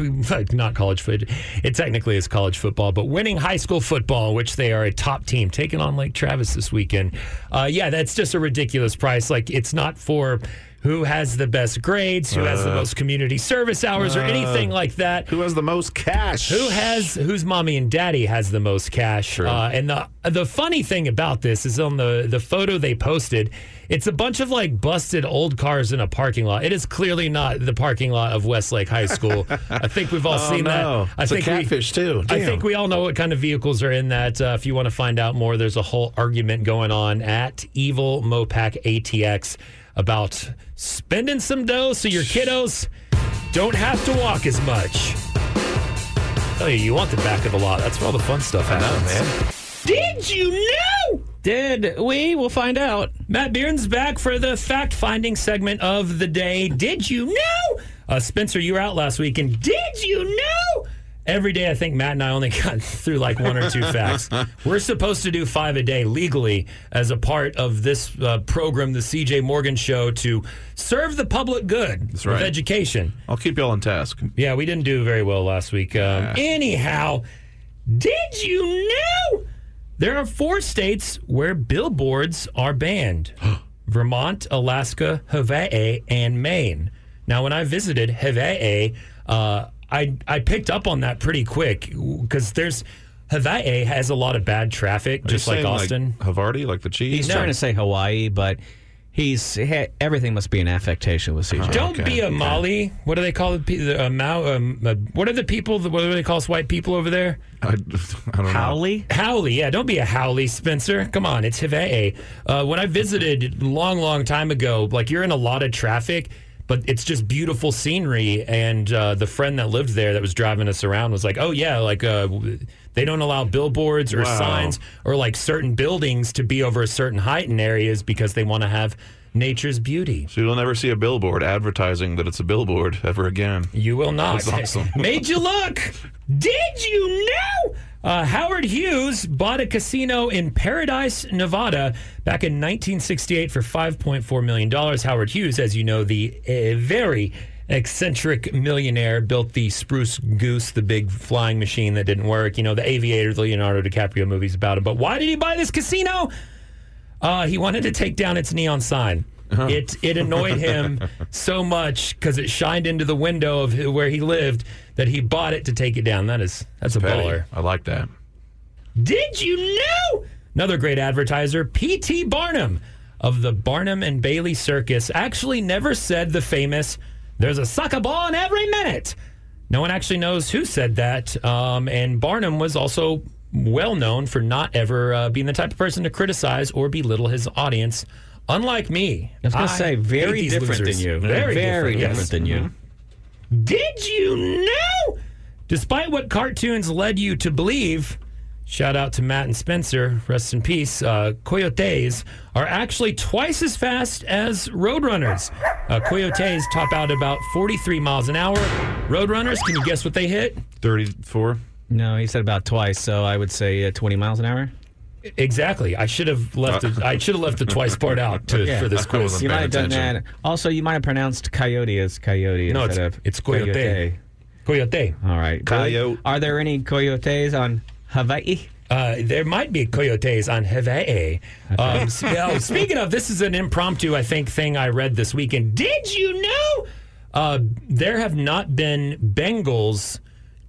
not college foot. It technically is college football, but winning high school football, which they are a top team, taking on Lake Travis this weekend. Uh, yeah, that's just a ridiculous price. Like it's not for. Who has the best grades? Who has the Uh, most community service hours or uh, anything like that? Who has the most cash? Who has whose mommy and daddy has the most cash? Uh, and the the funny thing about this is on the the photo they posted, it's a bunch of like busted old cars in a parking lot. It is clearly not the parking lot of Westlake High School. I think we've all Oh, seen no. that. I It's a think we- catfish, too. I Damn. think we all know what kind of vehicles are in that. Uh, if you want to find out more, there's a whole argument going on at Evil Mopac ATX about spending some dough so your kiddos don't have to walk as much. Oh, you want the back of the lot. That's where all the fun stuff happens. man. Did you know? Did we? We'll find out. Matt Bearden's back for the fact finding segment of the day. Did you know? Uh, Spencer, you were out last week, and did you know? Every day, I think Matt and I only got through like one or two facts. We're supposed to do five a day legally as a part of this uh, program, the CJ Morgan Show, to serve the public good with right. education. I'll keep y'all on task. Yeah, we didn't do very well last week. Um, Anyhow, did you know there are four states where billboards are banned Vermont, Alaska, Hawaii, and Maine. Now, when I visited Hawaii, uh, I, I picked up on that pretty quick because there's Hawaii has a lot of bad traffic, Are you just like saying, Austin. Havarti, like the cheese. He's trying to say Hawaii, but he's he, everything must be an affectation with CJ. Don't be a Molly. What do they call it? A Mao? Um, uh, what are the people? What do they call us white people over there? I, I don't know. haole? haole, yeah. Don't be a haole, Spencer. Come on, it's Hawaii. Uh, when I visited long, long time ago, like you're in a lot of traffic, but it's just beautiful scenery. And uh, the friend that lived there that was driving us around was like, "Oh yeah, like uh, they don't allow billboards or Wow. signs or like certain buildings to be over a certain height in areas because they want to have nature's beauty." So you'll never see a billboard advertising that it's a billboard ever again. You will not. That's awesome. Made you look. Did you know? Uh, Howard Hughes bought a casino in Paradise, Nevada back in 1968 for $5.4 million. Howard Hughes, as you know, the uh, very eccentric millionaire, built the Spruce Goose, the big flying machine that didn't work. You know, the Aviator, the Leonardo DiCaprio movies about him. But why did he buy this casino? Uh, he wanted to take down its neon sign. It it annoyed him so much because it shined into the window of where he lived that he bought it to take it down. That is that's a Petty. baller. I like that. Did you know? Another great advertiser, P.T. Barnum of the Barnum and Bailey Circus, actually never said the famous "There's a sucker ball in every minute." No one actually knows who said that. Um, and Barnum was also well known for not ever uh, being the type of person to criticize or belittle his audience. Unlike me, I was going to say, very different losers. than you. Very, very different, different yes. than you. Did you know? Despite what cartoons led you to believe, shout out to Matt and Spencer, rest in peace, uh, coyotes are actually twice as fast as roadrunners. Uh, coyotes top out about 43 miles an hour. Roadrunners, can you guess what they hit? 34. No, he said about twice, so I would say uh, 20 miles an hour. Exactly. I should have left. The, I should have left the twice part out to, Yeah. for this quiz. You might have done that. Also, you might have pronounced coyote as coyote No, instead it's- of it's coyote. Coyote. All right. Coyote. Are there any coyotes on Hawaii? Uh, there might be coyotes on Hawaii. Um, s- oh, speaking of, this is an impromptu, I think, thing I read this weekend. Did you know uh, there have not been Bengals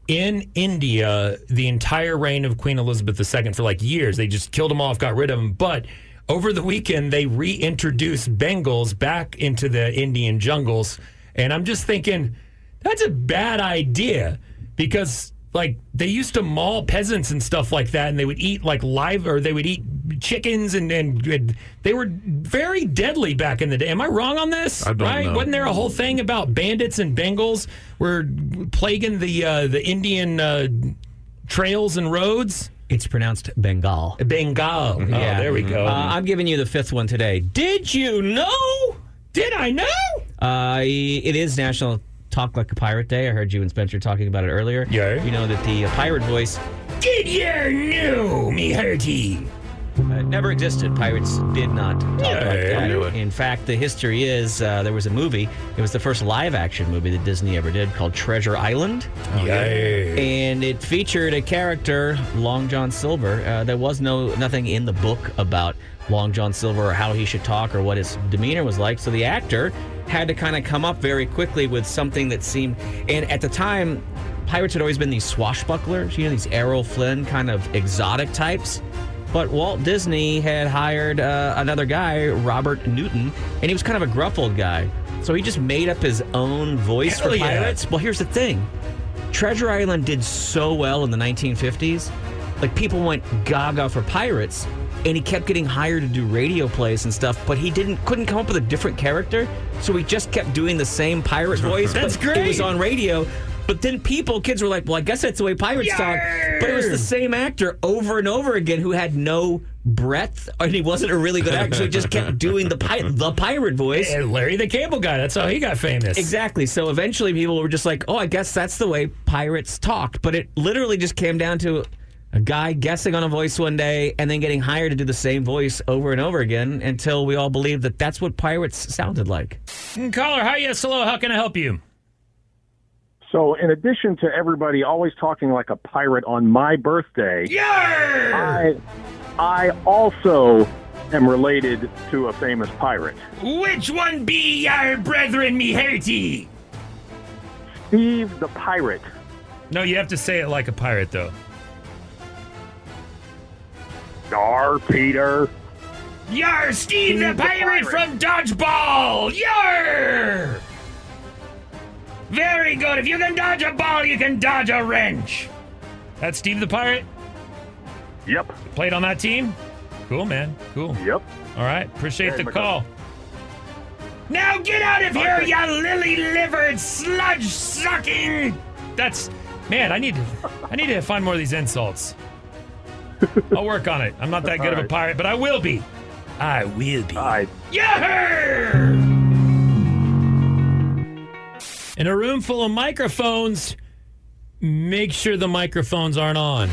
in India the entire reign of Queen Elizabeth II for like years? They just killed them off, got rid of them. But over the weekend, they reintroduced Bengals back into the Indian jungles. And I'm just thinking, that's a bad idea because like they used to maul peasants and stuff like that and they would eat like live or they would eat chickens and, and, and they were very deadly back in the day am i wrong on this I don't right know. wasn't there a whole thing about bandits and bengals were plaguing the uh, the indian uh, trails and roads It's pronounced Bengal. Bengal. Oh, there we go. Uh, I'm giving you the fifth one today. Did you know? Did I know? Uh, it is National Talk Like a Pirate Day. I heard you and Spencer talking about it earlier. Yeah. You know that the uh, pirate voice Did you know, me hearty? Uh, never existed. Pirates did not talk Yeah, I that. In fact, the history is uh, there was a movie. It was the first live action movie that Disney ever did called Treasure Island. yeah. and it featured a character, Long John Silver. Uh, there was no nothing in the book about Long John Silver or how he should talk or what his demeanor was like. So the actor had to kind of come up very quickly with something that seemed. And at the time, pirates had always been these swashbucklers, you know, these Errol Flynn kind of exotic types. But Walt Disney had hired uh, another guy, Robert Newton, and he was kind of a gruff old guy. So he just made up his own voice Hell for yeah. pirates. Well, here's the thing Treasure Island did so well in the 1950s. Like people went gaga for pirates, and he kept getting hired to do radio plays and stuff. But he didn't couldn't come up with a different character, so he just kept doing the same pirate voice. That's but It was on radio. But then people, kids were like, "Well, I guess that's the way pirates talk." But it was the same actor over and over again who had no breadth, and he wasn't a really good actor. He just kept doing the pi- the pirate voice. And Larry the Cable Guy. That's how he got famous. Exactly. So eventually people were just like, oh, I guess that's the way pirates talked. But it literally just came down to a guy guessing on a voice one day and then getting hired to do the same voice over and over again until we all believed that that's what pirates sounded like. Caller, hi, yes, hello. How can I help you? So, in addition to everybody always talking like a pirate on my birthday, I, I also am related to a famous pirate. Which one be your brethren, me hearty? Steve the Pirate. No, you have to say it like a pirate, though. Dar, Peter. Yar, Steve the Steve the pirate, pirate. from Dodgeball! Yar! Very good. If you can dodge a ball, you can dodge a wrench. That's Steve the pirate. Yep. Played on that team. Cool, man. Cool. Yep. All right. Appreciate the call. Now get out of here, you lily-livered sludge sucking. That's man. I need to. I need to find more of these insults. I'll work on it. I'm not that good of a pirate, but I will be. I will be. I, Yeah! In a room full of microphones, make sure the microphones aren't on.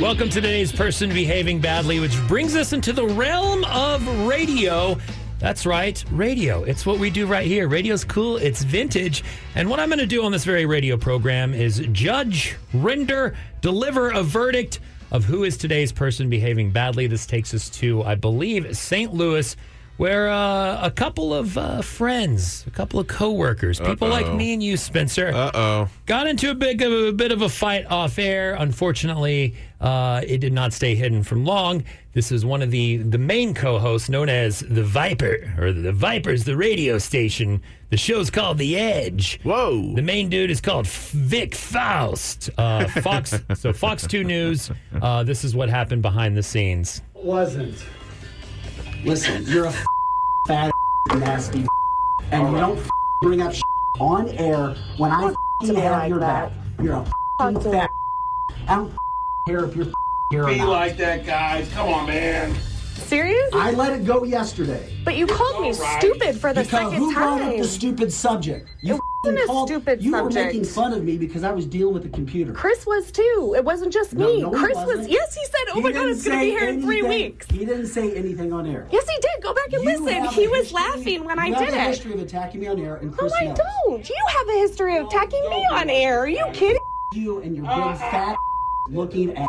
Welcome to today's person behaving badly, which brings us into the realm of radio. That's right, radio. It's what we do right here. Radio's cool, it's vintage. And what I'm going to do on this very radio program is judge, render, deliver a verdict of who is today's person behaving badly. This takes us to, I believe, St. Louis, where uh, a couple of uh, friends, a couple of coworkers, people like Uh-oh. me and you, Spencer, Uh oh. got into a big of a bit of a fight off air. Unfortunately, uh, it did not stay hidden from long. This is one of the the main co-hosts, known as the Viper, or the Vipers, the radio station. The show's called The Edge. Whoa. The main dude is called Vic Faust. Uh, Fox. so Fox Two News. Uh, this is what happened behind the scenes. wasn't. Listen, you're a fat nasty and you don't bring up on air when I have your back. You're a fat. I don't care if you're here or Be like that, guys. Come on, man. Serious? I let it go yesterday. But you called me Alright. stupid for the because second who brought up the stupid subject? You It wasn't a called, stupid you subject. were making fun of me because I was dealing with the computer. Chris was too. It wasn't just No, me. no, he Chris was. wasn't. Yes, he said, "Oh He my god, didn't it's going to be here in three weeks." He didn't say anything on air. Yes, he did. Go back and You listen. He was history- laughing when I you did have a it. history of attacking me on air, and No, Chris I knows. don't. You have a history of attacking me on air. Are you kidding? You and your big fat looking at.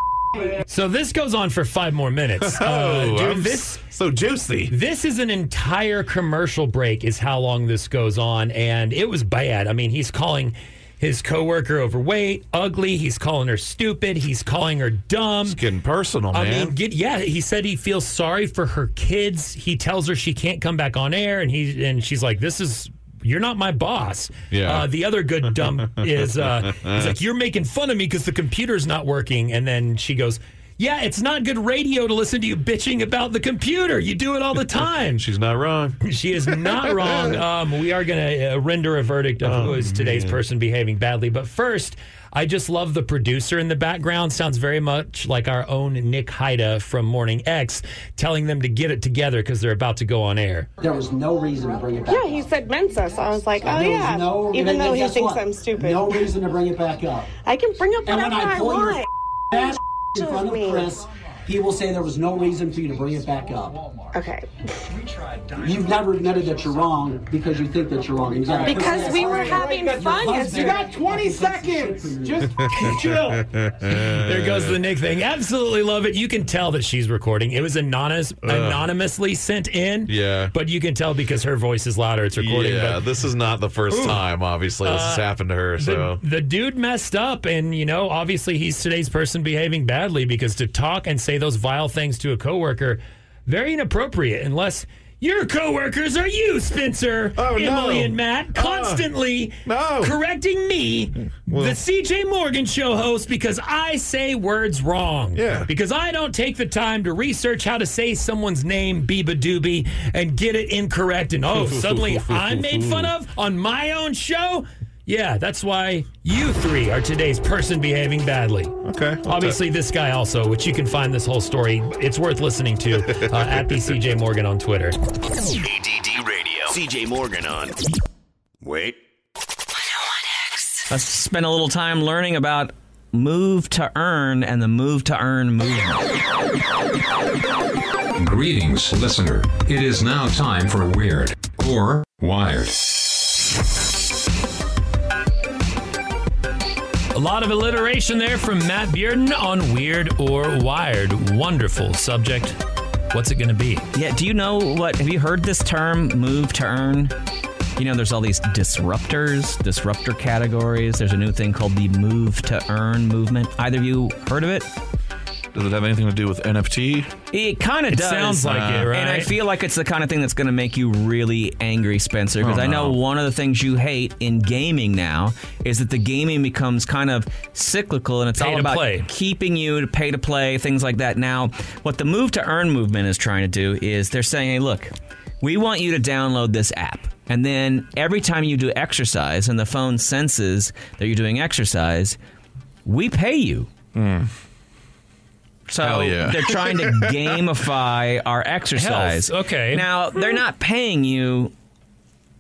So this goes on for five more minutes. Uh, Oh, dude, I'm this so juicy. This is an entire commercial break, is how long this goes on, and it was bad. I mean, he's calling his coworker overweight, ugly. He's calling her stupid. He's calling her dumb. It's getting personal, I man. mean, get, yeah. He said he feels sorry for her kids. He tells her she can't come back on air, and he and she's like, "This is." You're not my boss. Yeah. Uh, the other good dumb is uh, he's like, you're making fun of me because the computer's not working. And then she goes, Yeah, it's not good radio to listen to you bitching about the computer. You do it all the time. She's not wrong. She is not wrong. Um, we are going to uh, render a verdict of who is today's person behaving badly. But first, I just love the producer in the background. Sounds very much like our own Nick Haida from Morning X telling them to get it together because they're about to go on air. There was no reason to bring it back. Yeah, he said Mensa, so I was like, oh yeah. no- Even though he thinks what? I'm stupid. No reason to bring it back up. I can bring up And whatever when I I pull your want. ass in front of Chris, he will say there was no reason for you to bring it back up. Okay. You've never admitted that you're wrong because you think that you're wrong. And you gotta- Because we were having fun yesterday. You got 20 seconds. Just chill. There goes the Nick thing. Absolutely love it. You can tell that she's recording. It was anonymous, anonymously sent in. Yeah. But you can tell because her voice is louder. It's recording. Yeah, but this is not the first Ooh. time. Obviously, this has Uh, happened to her. the, So the dude messed up, and you know, obviously, he's today's person behaving badly because to talk and say those vile things to a coworker, very inappropriate. Unless your coworkers are you, Spencer, Oh, no. Emily, and Matt, uh, constantly no. correcting me, Well- the CJ Morgan Show host, because I say words wrong. Yeah. Because I don't take the time to research how to say someone's name, Biba Doobie, and get it incorrect. And oh, suddenly I'm made fun of on my own show. Yeah, that's why you three are today's person behaving badly. okay, Obviously, this guy also, which you can find this whole story. It's worth listening to uh, at the CJ Morgan on Twitter. ADD Radio. CJ Morgan on. Wait. Let's spend a little time learning about move to earn and the move to earn movement. Greetings, listener. It is now time for Weird or Wired. A lot of alliteration there from Matt Bearden on Weird or Wired. Wonderful subject. What's it going to be? Yeah, do you know what? Have you heard this term, move to earn? You know, there's all these disruptors, disruptor categories. There's a new thing called the move to earn movement. Either of you heard of it? Does it have anything to do with NFT? It kind of does. sounds like it, right? And I feel like it's the kind of thing that's going to make you really angry, Spencer. Because Oh, I know no. one of the things you hate in gaming now is that the gaming becomes kind of cyclical and it's Pay all about play. keeping you to pay to play, things like that. Now, what the move to earn movement is trying to do is they're saying, hey, look, we want you to download this app. And then every time you do exercise and the phone senses that you're doing exercise, we pay you. Hmm. So yeah. they're trying to gamify our exercise. Health, okay. Now they're not paying you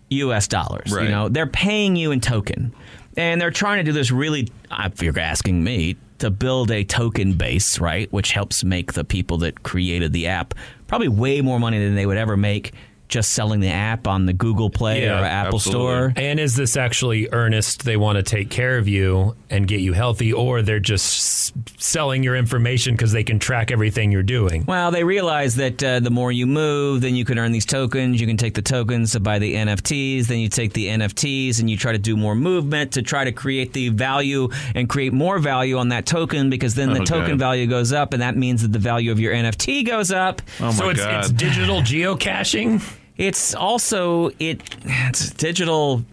U.S. dollars. Right. You know, they're paying you in token, and they're trying to do this really. Uh, if you're asking me, to build a token base, right, which helps make the people that created the app probably way more money than they would ever make just selling the app on the Google Play or Apple Store. And is this actually earnest? They want to take care of you and get you healthy, or they're just selling your information because they can track everything you're doing? Well, they realize that uh, the more you move, then you can earn these tokens. You can take the tokens to buy the NFTs. Then you take the NFTs and you try to do more movement to try to create the value and create more value on that token because then the Oh, token value goes up, and that means that the value of your NFT goes up. Oh my so it's, god! it's digital geocaching. It's also it it's digital.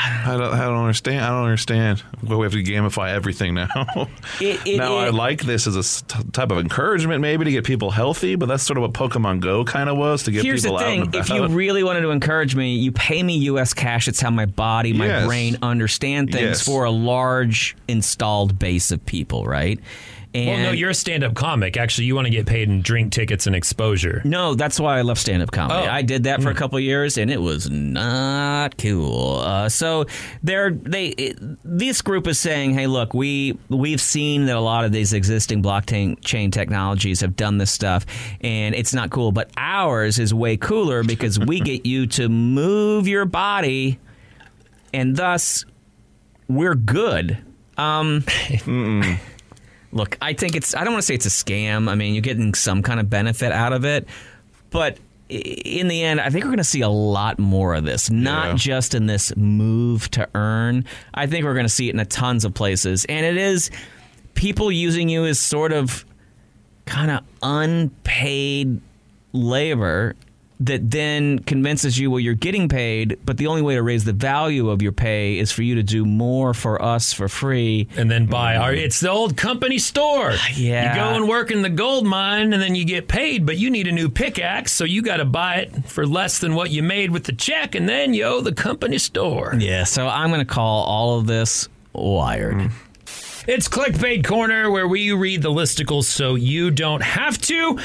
I don't, I don't understand. I don't understand. Well, we have to gamify everything now. It, it, now I like this as a type of encouragement, maybe to get people healthy. But that's sort of what Pokemon Go kind of was to get Here's people the out thing: and if you really wanted to encourage me, you pay me U.S. cash. It's how my body, my Yes. brain understand things Yes. for a large installed base of people, right? And well, no, you're a stand-up comic. Actually, you want to get paid in drink tickets and exposure. No, that's why I love stand up comedy. Oh. I did that for a couple of years, and it was not cool. Uh, so they're they it, this group is saying, "Hey, look, we we've seen that a lot of these existing blockchain chain technologies have done this stuff, and it's not cool. But ours is way cooler because we get you to move your body, and thus we're good." Um, look, I think it's. I don't want to say it's a scam. I mean, you're getting some kind of benefit out of it, but in the end, I think we're going to see a lot more of this. Not Yeah. just in this move to earn. I think we're going to see it in a tons of places, and it is people using you as sort of kind of unpaid labor that then convinces you, well, you're getting paid, but the only way to raise the value of your pay is for you to do more for us for free. And then buy our. It's the old company store. Yeah. You go and work in the gold mine, and then you get paid, but you need a new pickaxe, so you got to buy it for less than what you made with the check, and then you owe the company store. Yeah, so I'm going to call all of this wired. Mm. It's Clickbait Corner, where we read the listicles so you don't have to.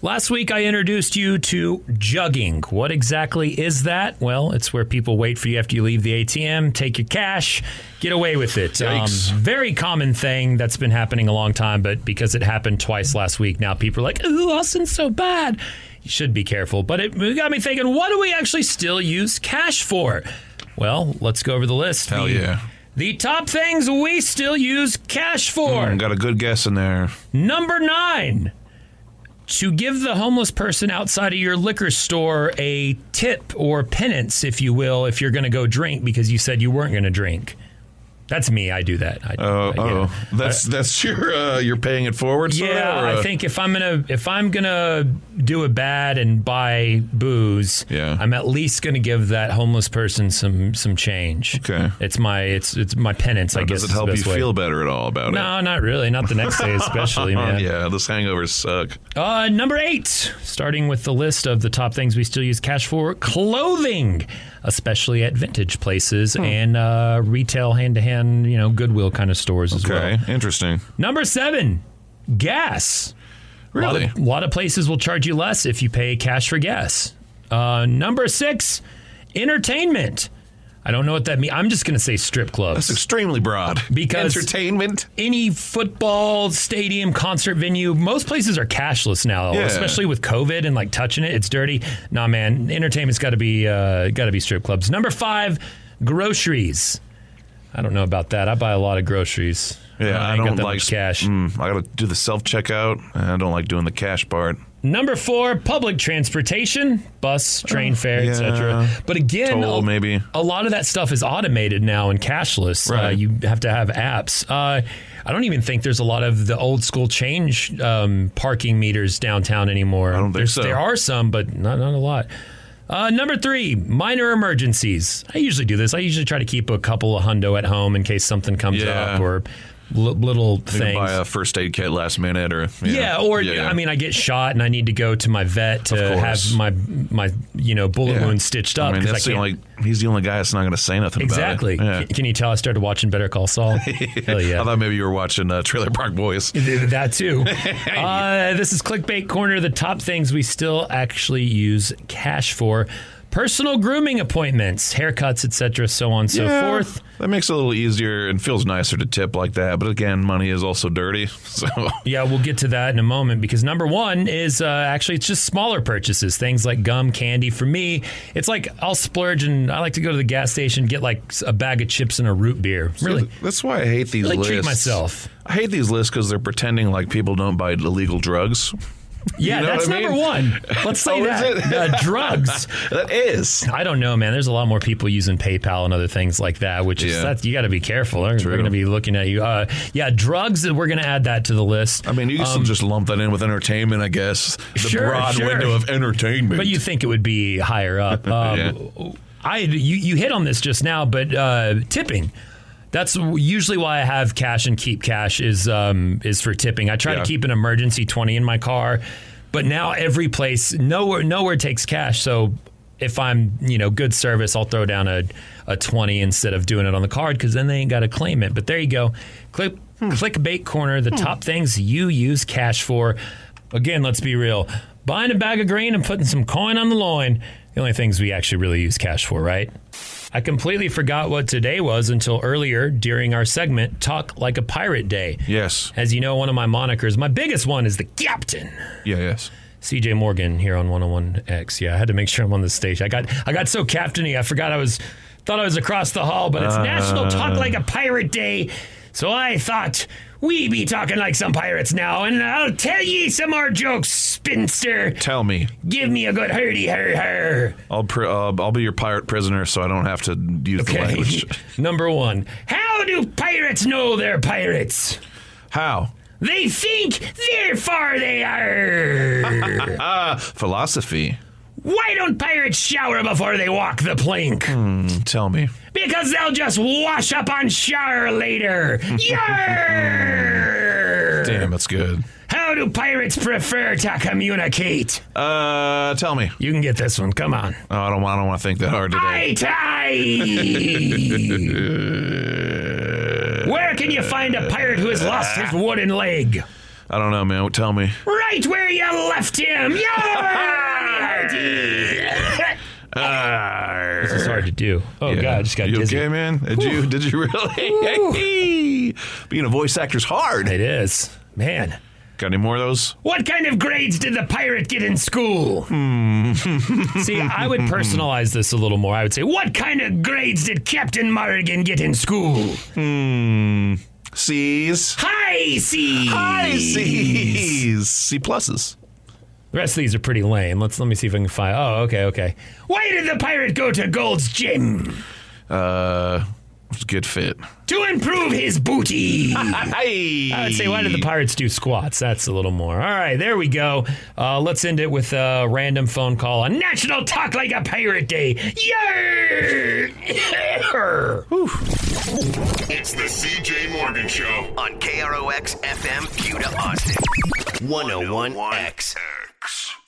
Last week, I introduced you to jugging. What exactly is that? Well, it's where people wait for you after you leave the ATM, take your cash, get away with it. Um, very common thing that's been happening a long time, but because it happened twice last week, now people are like, ooh, Austin's so bad. You should be careful. But it got me thinking, what do we actually still use cash for? Well, let's go over the list. Hell The- yeah. The top things we still use cash for. Mm, got a good guess in there. Number nine, to give the homeless person outside of your liquor store a tip or penance, if you will, if you're going to go drink because you said you weren't going to drink. That's me. I do that. I, Oh, I- yeah. oh, that's that's your uh, you're paying it forward. Yeah, or, uh, I think if I'm gonna if I'm gonna do a bad and buy booze, Yeah. I'm at least gonna give that homeless person some some change. Okay. it's my it's it's my penance. I guess does it help you way. feel better at all about it? No, not really. Not the next day, especially, man. yeah, those hangovers suck. Uh, number eight, starting with the list of the top things we still use cash for clothing, especially at vintage places Hmm. and uh, retail hand to hand, you know, Goodwill kind of stores as well. Okay, interesting. Number seven, gas. Really? A lot, of, lot of places will charge you less if you pay cash for gas. Uh, number six, entertainment. I don't know what that means. I'm just going to say strip clubs. That's extremely broad. Because entertainment. any football stadium, concert venue, most places are cashless now, Yeah. especially with COVID and like touching it, it's dirty. Nah, man, entertainment's got to be uh, got to be strip clubs. Number five, groceries. I don't know about that. I buy a lot of groceries. Yeah, I, got don't that like much cash. Mm, I got to do the self checkout. I don't like doing the cash part. Number four, public transportation, bus, train fare, Oh, yeah. etc. But again, Toll, a, maybe. a lot of that stuff is automated now and cashless. Uh, you have to have apps. Uh, I don't even think there's a lot of the old school change um, parking meters downtown anymore. I don't think There's- so. There are some, but not, not a lot. Uh, number three, minor emergencies. I usually do this. I usually try to keep a couple of hundo at home in case something comes Yeah. up or little things. buy a first aid kit last minute, or Yeah, or yeah. I mean, I get shot and I need to go to my vet to have my my you know bullet wound stitched up I mean, because I, that's the only. He's the only guy that's not going to say nothing exactly. about it. Yeah. Can- Can you tell I started watching Better Call Saul? Hell yeah. I thought maybe you were watching uh, Trailer Park Boys. that too. uh, this is Clickbait Corner. The top things we still actually use cash for: personal grooming appointments, haircuts, etc., so on and so forth. That makes it a little easier and feels nicer to tip like that. But again, money is also dirty. So Yeah, we'll get to that in a moment because number one is uh, actually it's just smaller purchases, things like gum, candy. For me, it's like I'll splurge and I like to go to the gas station, get like a bag of chips and a root beer. Really, that's why I hate these really lists. treat myself. I hate these lists because they're pretending like people don't buy illegal drugs. Yeah, You know that's I number one. Let's say Oh, is that. Uh, drugs. that is. I don't know, man. There's a lot more people using PayPal and other things like that, which is Yeah. that you got to be careful. They're, True. going to be looking at you. Uh, yeah, drugs. We're going to add that to the list. I mean, you can Um, just lump that in with entertainment, I guess. The Sure, broad sure. window of entertainment. But you think it would be higher up. Um, Yeah. I you, you hit on this just now, but uh, tipping. That's usually why I have cash and keep cash is um, is for tipping. I try Yeah. to keep an emergency twenty in my car, but now every place nowhere nowhere takes cash. So if I'm you know good service, I'll throw down a, a twenty instead of doing it on the card because then they ain't got to claim it. But there you go. Click clickbait corner. The top things you use cash for. Again, let's be real. Buying a bag of grain and putting some coin on the loin. The only things we actually really use cash for, right? I completely forgot what today was until earlier during our segment, Talk Like a Pirate Day. Yes. As you know, one of my monikers, my biggest one is the Captain. Yeah, yes. CJ Morgan here on 101X. Yeah, I had to make sure I'm on the station. I got I got so captainy, I forgot I was thought I was across the hall, but it's National Talk Like a Pirate Day. So I thought we be talking like some pirates now, and I'll tell ye some more jokes, spinster. Tell me. Give me a good hurdy her her. I'll pr- uh, I'll be your pirate prisoner, so I don't have to use the language. Number one. How do pirates know they're pirates? How? They think they're far they are. Philosophy. Why don't pirates shower before they walk the plank? Hmm, tell me. Because they'll just wash up on shower later. Yarr! Damn, that's good. How do pirates prefer to communicate? Uh, tell me. You can get this one. Come on. Oh, I don't. I don't want to think that hard today. Aye, Where can you find a pirate who has lost his wooden leg? I don't know, man. Tell me. Right where you left him. Yarr! This is hard to do. Oh Yeah. God, I just got you dizzy. okay, man? Did you? Did you really? Being a voice actor's hard. It is, man. Got any more of those? What kind of grades did the pirate get in school? Hmm. See, I would personalize this a little more. I would say, what kind of grades did Captain Morgan get in school? Hmm. C's. High C's. High C's. C pluses. The rest of these are pretty lame. Let's let me see if I can find. Oh, okay, okay. Why did the pirate go to Gold's Gym? Uh, it's a good fit. To improve his booty. Hey. I would say, why did the pirates do squats? That's a little more. All right, there we go. Uh, let's end it with a random phone call on National Talk Like a Pirate Day. Yay! It's the CJ Morgan Show on KROX FM, Buda, Austin. 101X. X.